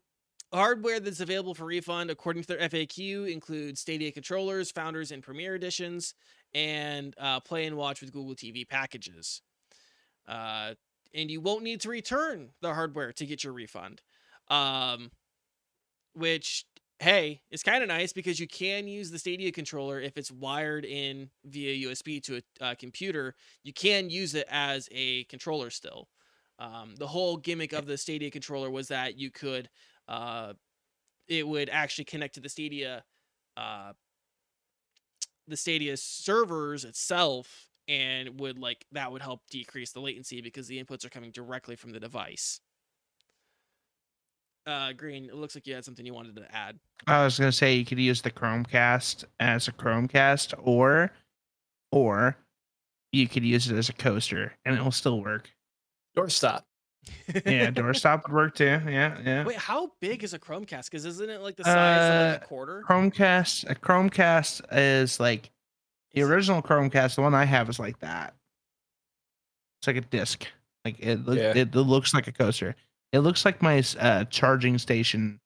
hardware that's available for refund, according to their FAQ, includes Stadia controllers, Founders and Premier editions, and uh, Play and Watch with Google TV packages. Uh, and you won't need to return the hardware to get your refund. Um, which hey, it's kind of nice because you can use the Stadia controller if it's wired in via USB to a uh, computer. You can use it as a controller still. Um, the whole gimmick of the Stadia controller was that you could, uh, it would actually connect to the Stadia, uh, the Stadia servers itself, and would like that would help decrease the latency because the inputs are coming directly from the device. Uh, Green, it looks like you had something you wanted to add. I was gonna say you could use the Chromecast as a Chromecast, or, or, you could use it as a coaster, and it will still work. Doorstop. Yeah, [LAUGHS] doorstop would work too. Yeah, yeah. Wait, how big is a Chromecast? Because isn't it like the size of like a Uh, quarter? Chromecast, a Chromecast is like the Is it- original Chromecast. The one I have is like that. It's like a disc. Like it, look, Yeah. it, it looks like a coaster. It looks like my uh, charging station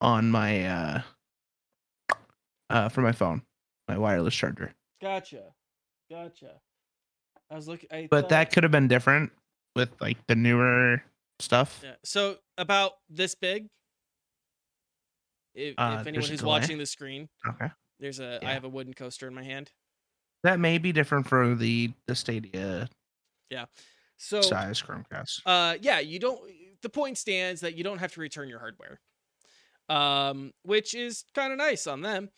on my uh, uh, for my phone, my wireless charger. Gotcha, gotcha. I was looking. I But thought- that could have been different with like the newer stuff. Yeah. So about this big. If, Uh, if anyone who's watching the screen, Okay, there's a. I Yeah. have a wooden coaster in my hand. that may be different for the the Stadia Yeah. So size Chromecast. uh yeah you don't the point stands that you don't have to return your hardware um which is kind of nice on them.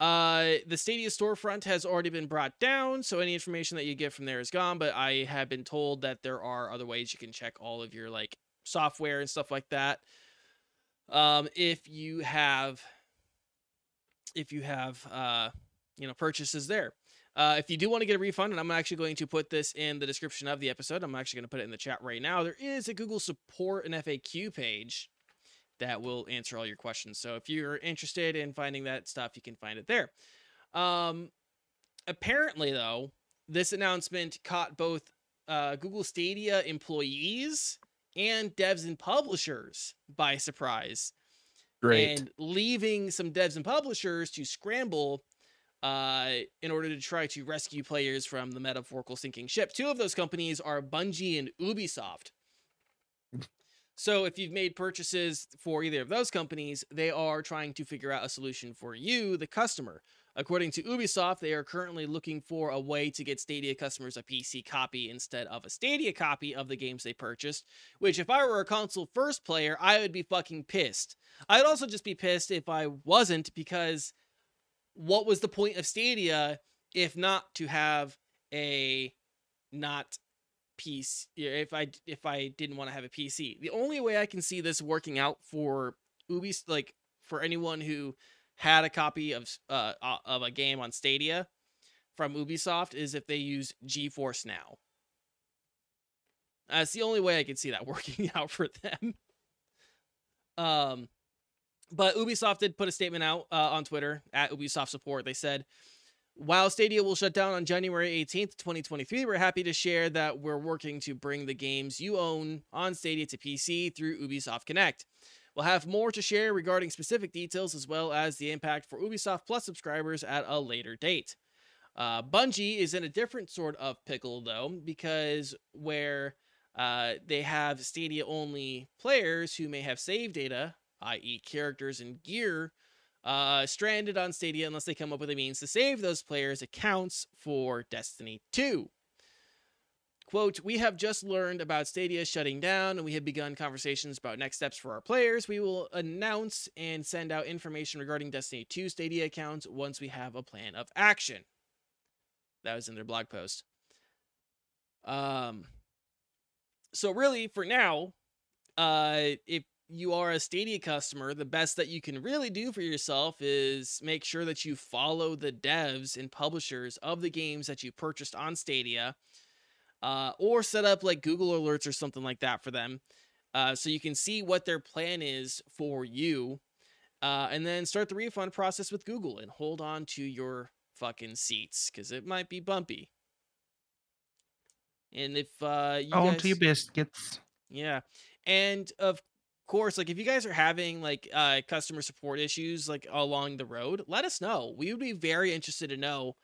Uh the stadia storefront has already been brought down so any information that you get from there is gone but i have been told that there are other ways you can check all of your like software and stuff like that. Um if you have if you have uh you know purchases there uh, if you do want to get a refund, and I'm actually going to put this in the description of the episode, I'm actually going to put it in the chat right now. There is a Google support and FAQ page that will answer all your questions. So if you're interested in finding that stuff, you can find it there. Um, apparently, though, this announcement caught both uh, Google Stadia employees and devs and publishers by surprise Great. and leaving some devs and publishers to scramble uh, in order to try to rescue players from the metaphorical sinking ship. Two of those companies are Bungie and Ubisoft. So if you've made purchases for either of those companies, they are trying to figure out a solution for you, the customer. According to Ubisoft, they are currently looking for a way to get Stadia customers a PC copy instead of a Stadia copy of the games they purchased, which if I were a console first player, I would be fucking pissed. I'd also just be pissed if I wasn't because what was the point of Stadia if not to have a not PC if I if I didn't want to have a PC. The only way I can see this working out for Ubi like for anyone who had a copy of uh of a game on Stadia from Ubisoft is if they use GeForce Now. That's the only way I could see that [LAUGHS] working out for them. Um but Ubisoft did put a statement out uh, on Twitter at Ubisoft support. They said, while Stadia will shut down on January 18th, 2023, we're happy to share that we're working to bring the games you own on Stadia to PC through Ubisoft Connect. We'll have more to share regarding specific details as well as the impact for Ubisoft Plus subscribers at a later date. Uh, Bungie is in a different sort of pickle, though, because where uh, they have Stadia only players who may have save data i.e., characters and gear, uh, stranded on Stadia unless they come up with a means to save those players' accounts for Destiny 2. Quote, we have just learned about Stadia shutting down and we have begun conversations about next steps for our players. We will announce and send out information regarding Destiny 2 Stadia accounts once we have a plan of action. That was in their blog post. Um, so really, for now, uh, if you are a Stadia customer, the best that you can really do for yourself is make sure that you follow the devs and publishers of the games that you purchased on Stadia, uh, or set up like Google Alerts or something like that for them, uh, so you can see what their plan is for you, uh, and then start the refund process with Google and hold on to your fucking seats because it might be bumpy. And if uh, you Oh, guys... to your biscuits. Yeah. And of course, like if you guys are having like uh customer support issues like along the road, let us know. We would be very interested to know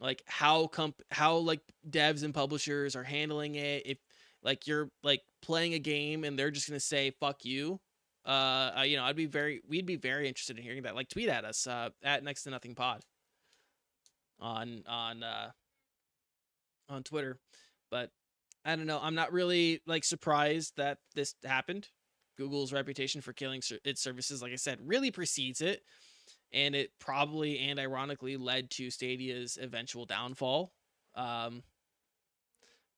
like how comp how like devs and publishers are handling it. If like you're like playing a game and they're just gonna say fuck you. Uh, uh you know, I'd be very we'd be very interested in hearing that. Like tweet at us uh at next to nothing pod on on uh on Twitter. But I don't know. I'm not really like surprised that this happened. Google's reputation for killing ser- its services, like I said, really precedes it, and it probably and ironically led to Stadia's eventual downfall. Um,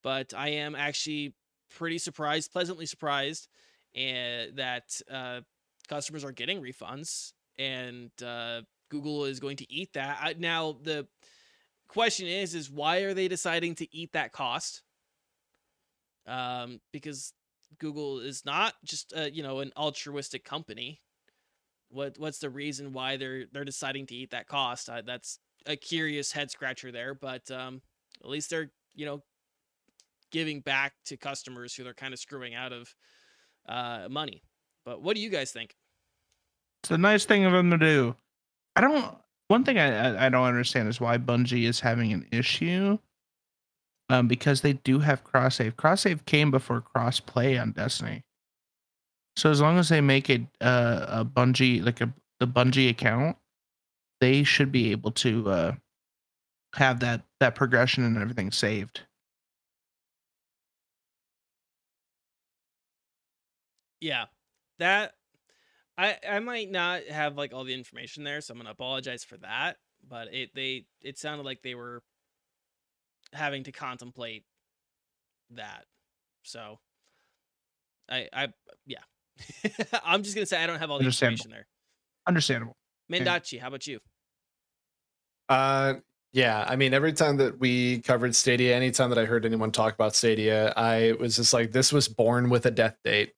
but I am actually pretty surprised, pleasantly surprised, and that uh, customers are getting refunds, and uh, Google is going to eat that. I, now the question is, is why are they deciding to eat that cost? um, because Google is not just uh, you know an altruistic company. What what's the reason why they're they're deciding to eat that cost? Uh, that's a curious head scratcher there, but um, at least they're you know giving back to customers who they're kind of screwing out of uh, money. But what do you guys think? It's a nice thing of them to do. I don't. One thing I I don't understand is why Bungie is having an issue um, because they do have cross save. Cross save came before cross play on Destiny. So as long as they make it uh, a Bungie like a the Bungie account, they should be able to uh, have that that progression and everything saved. Yeah, that I I might not have like all the information there, so I'm gonna apologize for that. But it they it sounded like they were having to contemplate that. So I I yeah. [LAUGHS] I'm just gonna say I don't have all the information there. Understandable. Mendachi, how about you? Uh yeah, I mean, every time that we covered Stadia, anytime that I heard anyone talk about Stadia, I was just like, this was born with a death date.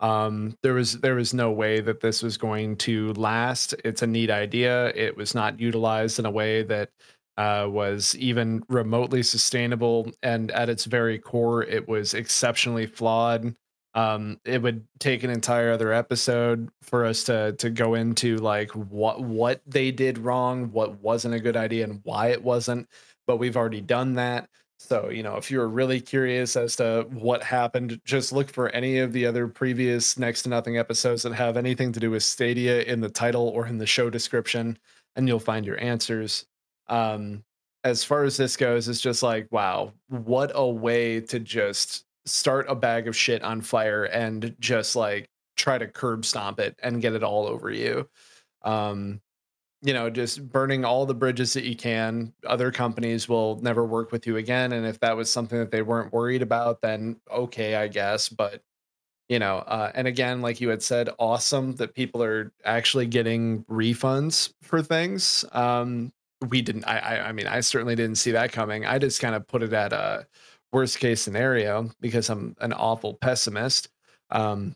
Um, there was there was no way that this was going to last. It's a neat idea. It was not utilized in a way that uh, was even remotely sustainable, and at its very core, it was exceptionally flawed. Um, it would take an entire other episode for us to to go into like what what they did wrong, what wasn't a good idea, and why it wasn't. But we've already done that. So, you know, if you're really curious as to what happened, just look for any of the other previous next to nothing episodes that have anything to do with Stadia in the title or in the show description, and you'll find your answers. Um, as far as this goes, it's just like, wow, what a way to just start a bag of shit on fire and just like try to curb stomp it and get it all over you. Um, you know, just burning all the bridges that you can. Other companies will never work with you again. And if that was something that they weren't worried about, then okay, I guess. But you know, uh, and again, like you had said, awesome that people are actually getting refunds for things. Um, we didn't I, I, I mean i certainly didn't see that coming. I just kind of put it at a worst case scenario because i'm an awful pessimist um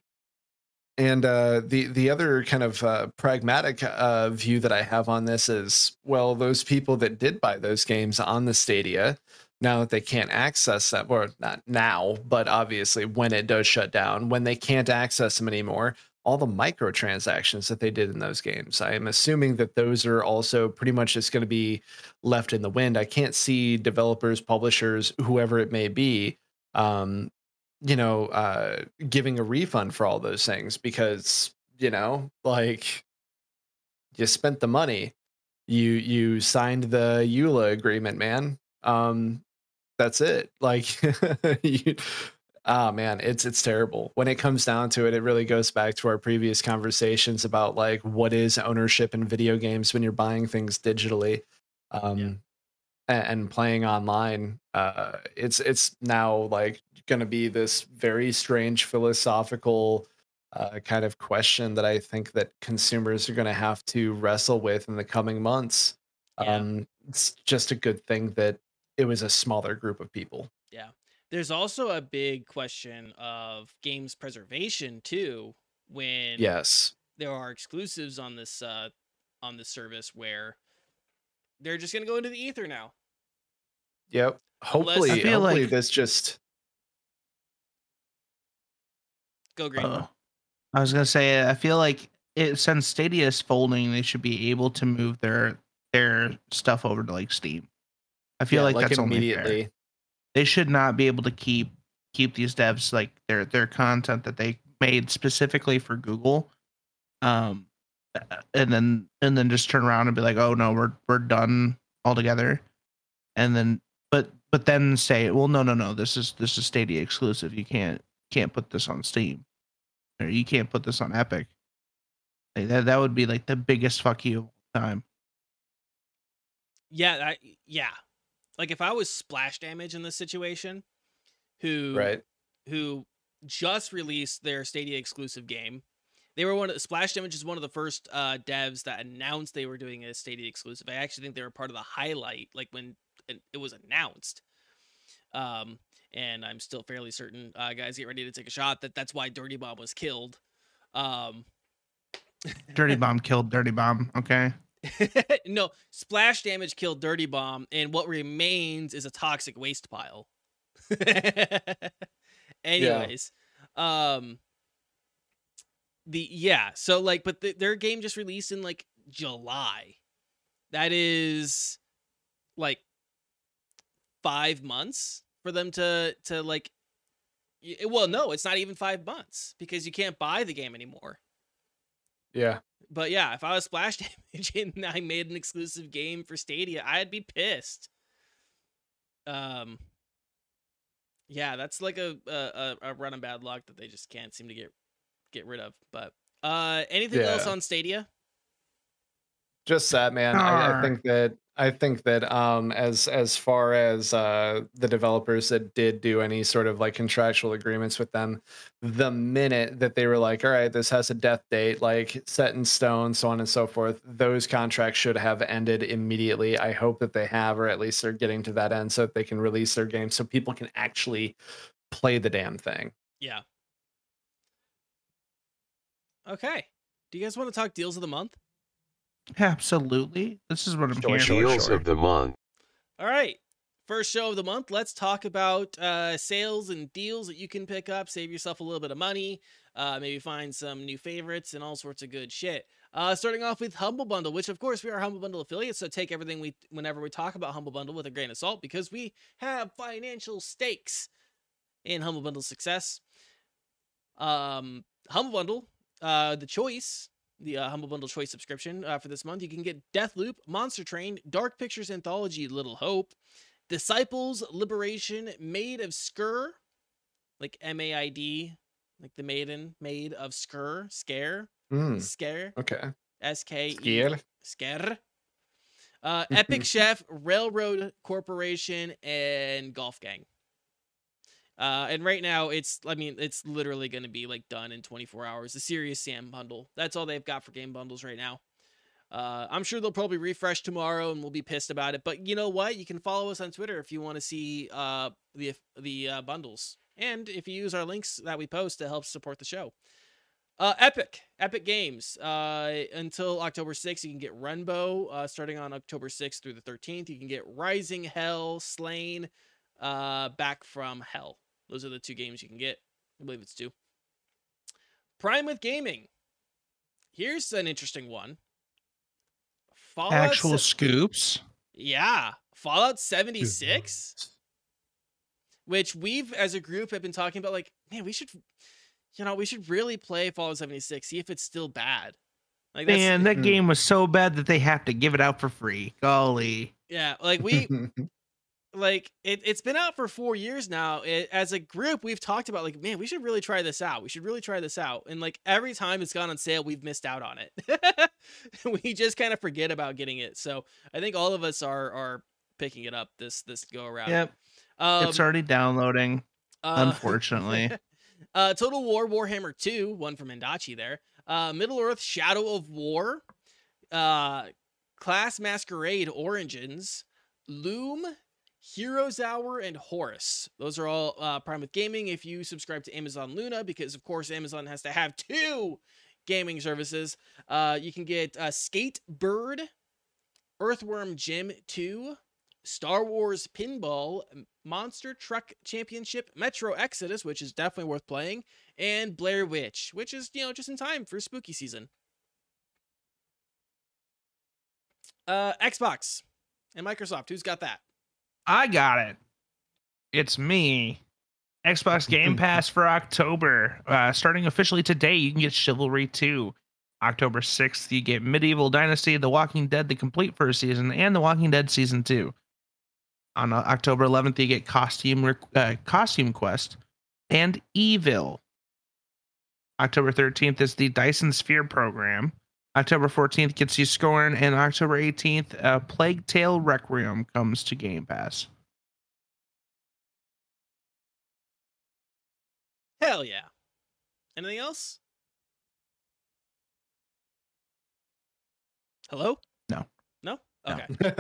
and uh the the other kind of uh, pragmatic uh view that i have on this is well those people that did buy those games on the stadia now that they can't access that, or not now but obviously when it does shut down when they can't access them anymore all the microtransactions that they did in those games. I am assuming that those are also pretty much just going to be left in the wind. I can't see developers, publishers, whoever it may be, um, you know, uh, giving a refund for all those things because you know, like you spent the money, you you signed the EULA agreement, man. Um, that's it. Like [LAUGHS] you Oh man, it's it's terrible. When it comes down to it, it really goes back to our previous conversations about like what is ownership in video games when you're buying things digitally, um, yeah. and, playing online. Uh, it's it's now like going to be this very strange philosophical uh, kind of question that I think that consumers are going to have to wrestle with in the coming months. Yeah. Um, it's just a good thing that it was a smaller group of people. Yeah. There's also a big question of games preservation too when yes there are exclusives on this uh on this service where they're just going to go into the ether now. Yep. Hopefully, hopefully like... this just Go green. Uh, I was gonna say I feel like it since Stadia is folding, they should be able to move their their stuff over to like Steam. I feel Yeah, like, that's only fair. They should not be able to keep keep these devs like their their content that they made specifically for Google, um, and then and then just turn around and be like, oh no, we're we're done altogether, and then but but then say, well, no, no, no, this is this is Stadia exclusive. You can't can't put this on Steam, or you can't put this on Epic. Like, that that would be like the biggest fuck you time. Yeah, I, yeah. Like if I was splash damage in this situation, who Right. who just released their Stadia exclusive game. They were one of Splash Damage is one of the first uh, devs that announced they were doing a Stadia exclusive. I actually think they were part of the highlight, like when it it was announced. Um, and I'm still fairly certain, uh, guys, get ready to take a shot. That that's why Dirty Bomb was killed. Um, Dirty [LAUGHS] Bomb killed Dirty Bomb. Okay. [LAUGHS] no, splash damage killed Dirty Bomb, and what remains is a toxic waste pile. [LAUGHS] Anyways, um, the yeah, so like, but the, their game just released in like July. That is like five months for them to to like. Well, no, it's not even five months because you can't buy the game anymore. Yeah. But yeah, if I was Splash [LAUGHS] Damage and I made an exclusive game for Stadia, I'd be pissed. Um, yeah, that's like a a, a- a run of bad luck that they just can't seem to get get rid of. But uh, anything else on Stadia? Just that, man. I, I think that I think that um as as far as uh the developers that did do any sort of like contractual agreements with them, the minute that they were like, all right, this has a death date, like set in stone, so on and so forth, those contracts should have ended immediately. I hope that they have, or at least they're getting to that end so that they can release their game so people can actually play the damn thing. Yeah. Okay. Do you guys want to talk deals of the month? Absolutely. This is what I'm Sure, here sure. for. Deals of the month. All right. First show of the month. Let's talk about uh, sales and deals that you can pick up. Save yourself a little bit of money. Uh, maybe find some new favorites and all sorts of good shit. Uh, starting off with Humble Bundle, which of course we are Humble Bundle affiliates, so take everything we whenever we talk about Humble Bundle with a grain of salt because we have financial stakes in Humble Bundle success. Um, Humble Bundle, uh, the choice, the uh, Humble Bundle choice subscription uh, for this month, you can get Deathloop, Monster Train, Dark Pictures Anthology, Little Hope, Disciples Liberation, Maid of Sker, like M A I D, like the maiden, Maid of Sker, Scare, Mm, Scare, okay. S K E Skill. Scare. Uh, [LAUGHS] Epic Chef, Railroad Corporation, and Golf Gang. Uh, and right now, it's I mean, it's literally going to be like done in 24 hours. The Serious Sam bundle. That's all they've got for game bundles right now. Uh, I'm sure they'll probably refresh tomorrow, and we'll be pissed about it. But you know what? You can follow us on Twitter if you want to see uh, the the uh, bundles, and if you use our links that we post to help support the show. Uh, Epic, Epic Games. Uh, until October 6th, you can get Runbow. Uh, starting on October 6th through the 13th, you can get Rising Hell, Slain, uh, Back from Hell. Those are the two games you can get. I believe it's two. Prime with Gaming. Here's an interesting one. Fallout Actual se- scoops. yeah, Fallout 76 which we've as a group have been talking about like man we should you know we should really play fallout 76 see if it's still bad like that's Man, that Mm. game was so bad that they have to give it out for free. Golly. yeah like we [LAUGHS] like it, it's been out for four years now it, as a group we've talked about like man we should really try this out we should really try this out and like every time it's gone on sale we've missed out on it [LAUGHS] we just kind of forget about getting it so i think all of us are are picking it up this this go around Yep. um, it's already downloading, uh, unfortunately. [LAUGHS] uh, Total War Warhammer 2, one from Endachi there. Uh, Middle Earth Shadow of War. Uh, Glass Masquerade Origins. Loom, Heroes Hour, and Horace. Those are all uh, Prime with Gaming if you subscribe to Amazon Luna, because of course Amazon has to have two gaming services. Uh, you can get uh, Skate Bird, Earthworm Jim 2, Star Wars Pinball Monster Truck Championship, Metro Exodus, which is definitely worth playing, and Blair Witch, which is, you know, just in time for spooky season. Uh, Xbox and Microsoft. Who's got that? I got it. It's me. Xbox [LAUGHS] Game Pass for October. Uh, starting officially today, you can get Chivalry 2. October 6th, you get Medieval Dynasty, The Walking Dead, the complete first season, and The Walking Dead season 2. On uh, October 11th, you get Costume uh, Costume Quest and Evil. October 13th is the Dyson Sphere program. October 14th gets you Scorn, and October 18th, uh, Plague Tale Requiem comes to Game Pass. Hell yeah. Anything else? Hello? No. No? No. [LAUGHS]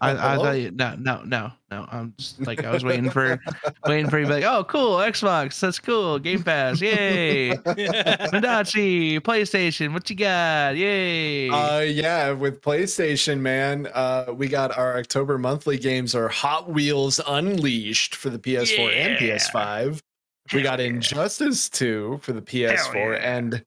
I, I thought you, no, no, no, no. I'm just like I was waiting [LAUGHS] for, waiting for you to be like, oh, cool, Xbox, that's cool, Game Pass, yay, [LAUGHS] Mendachi, PlayStation, what you got, yay. Uh, yeah, with PlayStation, man, uh, we got our October monthly games are Hot Wheels Unleashed for the PS4 and PS5. We got Injustice 2 for the PS4 yeah. and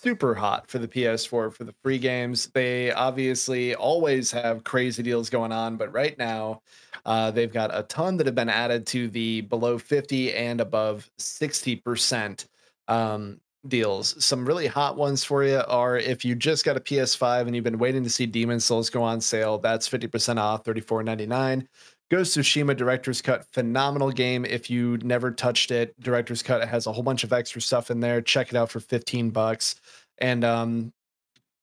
Super Hot for the PS4 for the free games. They obviously always have crazy deals going on, but right now uh, they've got a ton that have been added to the below 50 and above 60% um, deals. Some really hot ones for you are if you just got a PS5 and you've been waiting to see Demon Souls go on sale, that's 50% off, $34.99. Ghost of Tsushima Director's Cut, phenomenal game. If you never touched it, Director's Cut has a whole bunch of extra stuff in there. Check it out for 15 bucks. And um,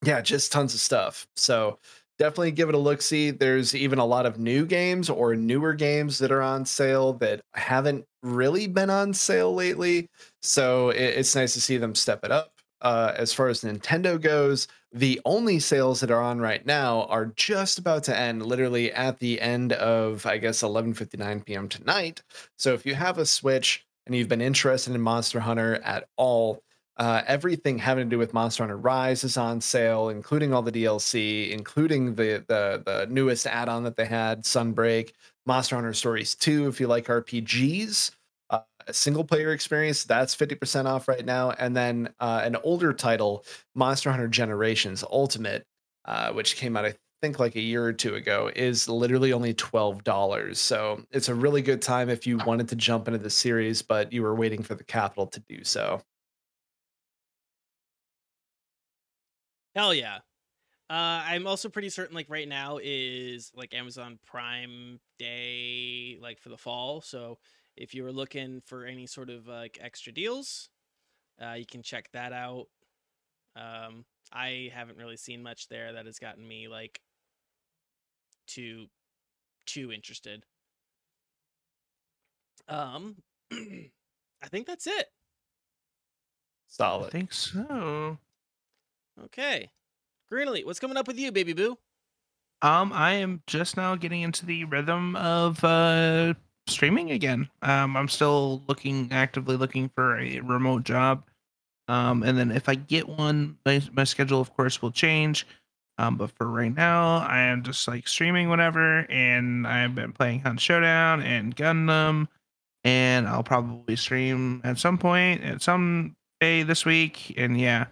yeah, just tons of stuff. So definitely give it a look. See, there's even a lot of new games or newer games that are on sale that haven't really been on sale lately. So it, it's nice to see them step it up. Uh, as far as Nintendo goes, the only sales that are on right now are just about to end, literally at the end of, I guess, 11:59 p.m. tonight. So if you have a Switch and you've been interested in Monster Hunter at all, uh, everything having to do with Monster Hunter Rise is on sale, including all the DLC, including the the the newest add-on that they had, Sunbreak, Monster Hunter Stories 2. If you like RPGs, a single player experience that's 50% off right now, and then uh, an older title, Monster Hunter Generations Ultimate, uh, which came out I think like a year or two ago, is literally only twelve dollars. So it's a really good time if you wanted to jump into the series, but you were waiting for the capital to do so. Hell yeah. Uh, I'm also pretty certain, like right now is like Amazon Prime Day, like for the fall. So if you were looking for any sort of like extra deals, uh, you can check that out. Um, I haven't really seen much there that has gotten me like too too interested. Um, [CLEARS THROAT] I think that's it. Solid. I think so. Okay, Greenlee, what's coming up with you, baby boo? Um, I am just now getting into the rhythm of uh streaming again. Um, I'm still looking actively looking for a remote job. Um, and then if I get one, my, my schedule of course will change. Um, but for right now, I am just like streaming whatever, and I've been playing Hunt Showdown and Gundam, and I'll probably stream at some point at some day this week. And yeah,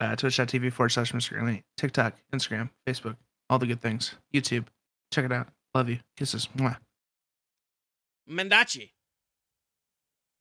uh, twitch.tv forward slash Mr. TikTok, Instagram, Facebook, all the good things. YouTube. Check it out. Love you. Kisses. Mwah. Mendachi.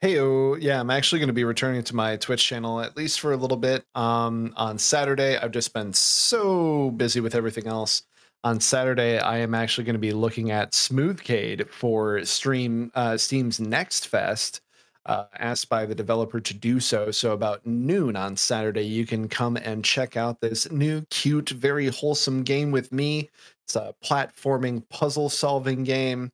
Hey, yeah, I'm actually going to be returning to my Twitch channel at least for a little bit. Um, on Saturday, I've just been so busy with everything else. On Saturday, I am actually going to be looking at Smoothcade for stream uh, Steam's Next Fest. Uh, asked by the developer to do so. So about noon on Saturday, you can come and check out this new, cute, very wholesome game with me. It's a platforming puzzle solving game.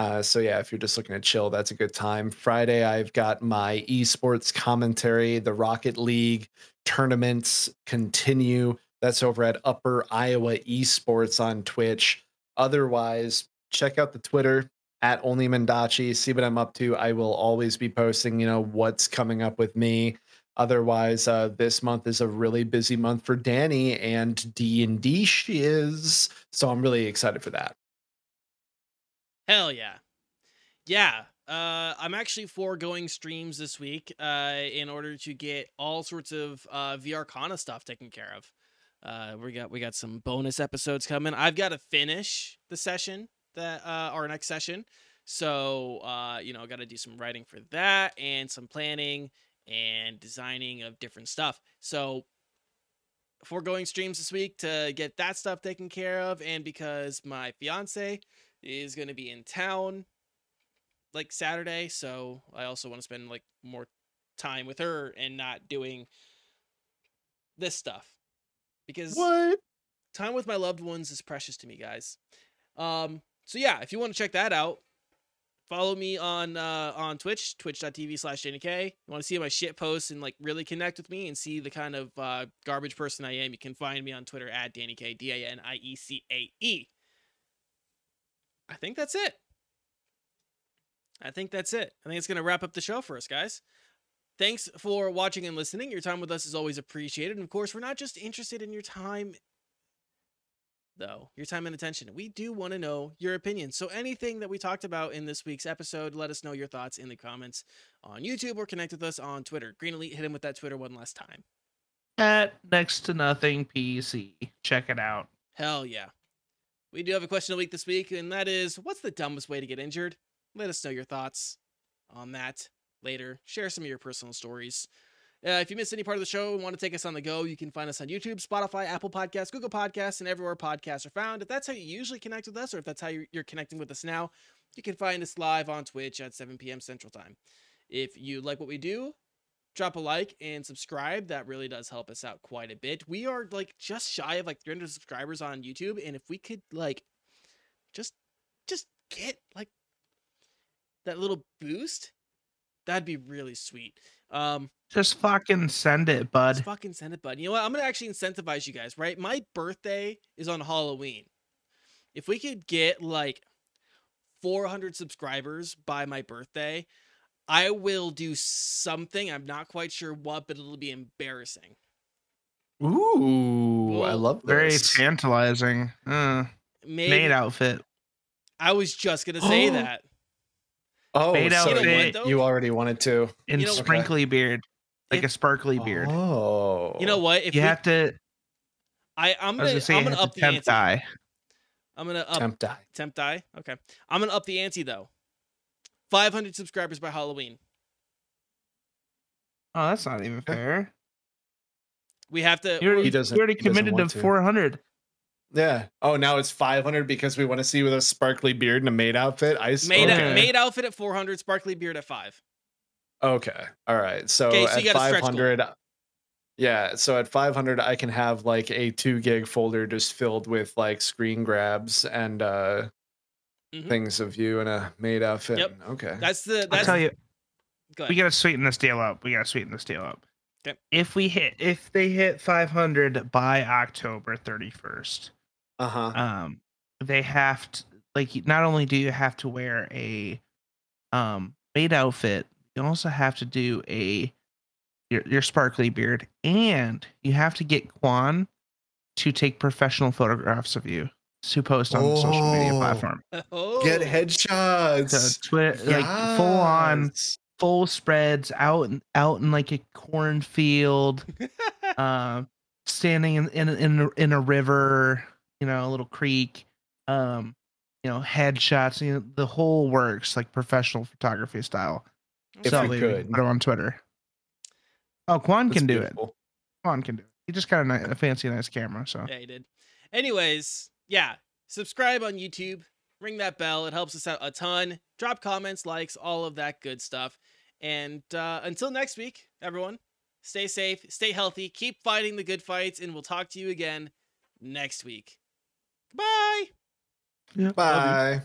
Uh, so yeah, if you're just looking to chill, that's a good time. Friday, I've got my esports commentary. The Rocket League tournaments continue. That's over at Upper Iowa Esports on Twitch. Otherwise, check out the Twitter at Only Mendachi. See what I'm up to. I will always be posting, you know, what's coming up with me. Otherwise, uh, this month is a really busy month for Danny and D and D She is So I'm really excited for that. Hell yeah. Yeah. Uh, I'm actually foregoing streams this week uh, in order to get all sorts of uh, VR Kana stuff taken care of. Uh, we got we got some bonus episodes coming. I've got to finish the session that uh, our next session. So uh, you know, got to do some writing for that and some planning and designing of different stuff. So foregoing streams this week to get that stuff taken care of, and because my fiance is going to be in town like Saturday, so I also want to spend like more time with her and not doing this stuff because What? time with my loved ones is precious to me, guys. Um, so yeah, if you want to check that out, follow me on uh on Twitch, twitch.tv slash JNK. You want to see my shit posts and like really connect with me and see the kind of uh garbage person I am, you can find me on Twitter at Danica D A N I C A. I think that's it. I think that's it. I think it's gonna wrap up the show for us, guys. Thanks for watching and listening. Your time with us is always appreciated. And of course, we're not just interested in your time though, your time and attention. We do want to know your opinion. So anything that we talked about in this week's episode, let us know your thoughts in the comments on YouTube or connect with us on Twitter. Green Elite, hit him with that Twitter one last time. At next to nothing PC. Check it out. Hell yeah. We do have a question of the week this week, and that is what's the dumbest way to get injured? Let us know your thoughts on that later. Share some of your personal stories. Uh, if you missed any part of the show and want to take us on the go, you can find us on YouTube, Spotify, Apple Podcasts, Google Podcasts, and everywhere podcasts are found. If that's how you usually connect with us, or if that's how you're connecting with us now, you can find us live on Twitch at 7 p.m. Central Time. If you like what we do, drop a like and subscribe. That really does help us out quite a bit. We are like just shy of like 300 subscribers on YouTube, and if we could like just just get like that little boost, that'd be really sweet. Um, Just fucking send it, bud. just fucking send it, bud. You know what? I'm gonna actually incentivize you guys, right? My birthday is on Halloween. If we could get like 400 subscribers by my birthday, I will do something. I'm not quite sure what, but it'll be embarrassing. Ooh, I Whoa. love Very tantalizing. Uh, Maybe maid outfit. I was just gonna say [GASPS] that. Oh, Fade so out You know what, you- already wanted to. And You know- sprinkly beard. Like If- a sparkly beard. Oh, You know what? If you we, have to I, I'm gonna, gonna I'm gonna up the tempt ante. die. I'm gonna up tempt die. tempt die. Okay, I'm gonna up the ante though. 500 subscribers by Halloween. Oh, that's not even fair. We have to. You already, He doesn't- you already he committed to want to. 400. Yeah. Oh, now it's 500 because we want to see with a sparkly beard and a maid outfit. I Made Okay. made outfit at 400, sparkly beard at five. Okay. All right. So, Okay, so at you got a stretch goal. 500 Yeah, so at 500 I can have like a 2 gig folder just filled with like screen grabs and uh Mhm. things of you in a maid outfit. Yep. Okay. That's the. I'll That's tell you, Go we gotta sweeten this deal up. We gotta sweeten this deal up. 'Kay. If we hit, if they hit 500 by October 31st, Uh-huh. um, they have to like. Not only do you have to wear a um maid outfit, you also have to do a your your sparkly beard, and you have to get Quan to take professional photographs of you to post on the social media Oh. platform. [LAUGHS] oh. Get So headshots. Twitter, like full on full spreads out in, out in like a cornfield, [LAUGHS] uh, standing in in in a, in a river, you know, a little creek, um, you know, headshots, you know, the whole works like professional photography style. If so we we could. put it on Twitter. Oh, Quan That's can do it. beautiful. Quan can do it. He just got a, ni- a fancy, nice camera. So Yeah, he did. Anyways, yeah, subscribe on YouTube, ring that bell. It helps us out a ton. Drop comments, likes, all of that good stuff. And uh, until next week, everyone, stay safe, stay healthy, keep fighting the good fights, and we'll talk to you again next week. Bye. yeah, love. Bye.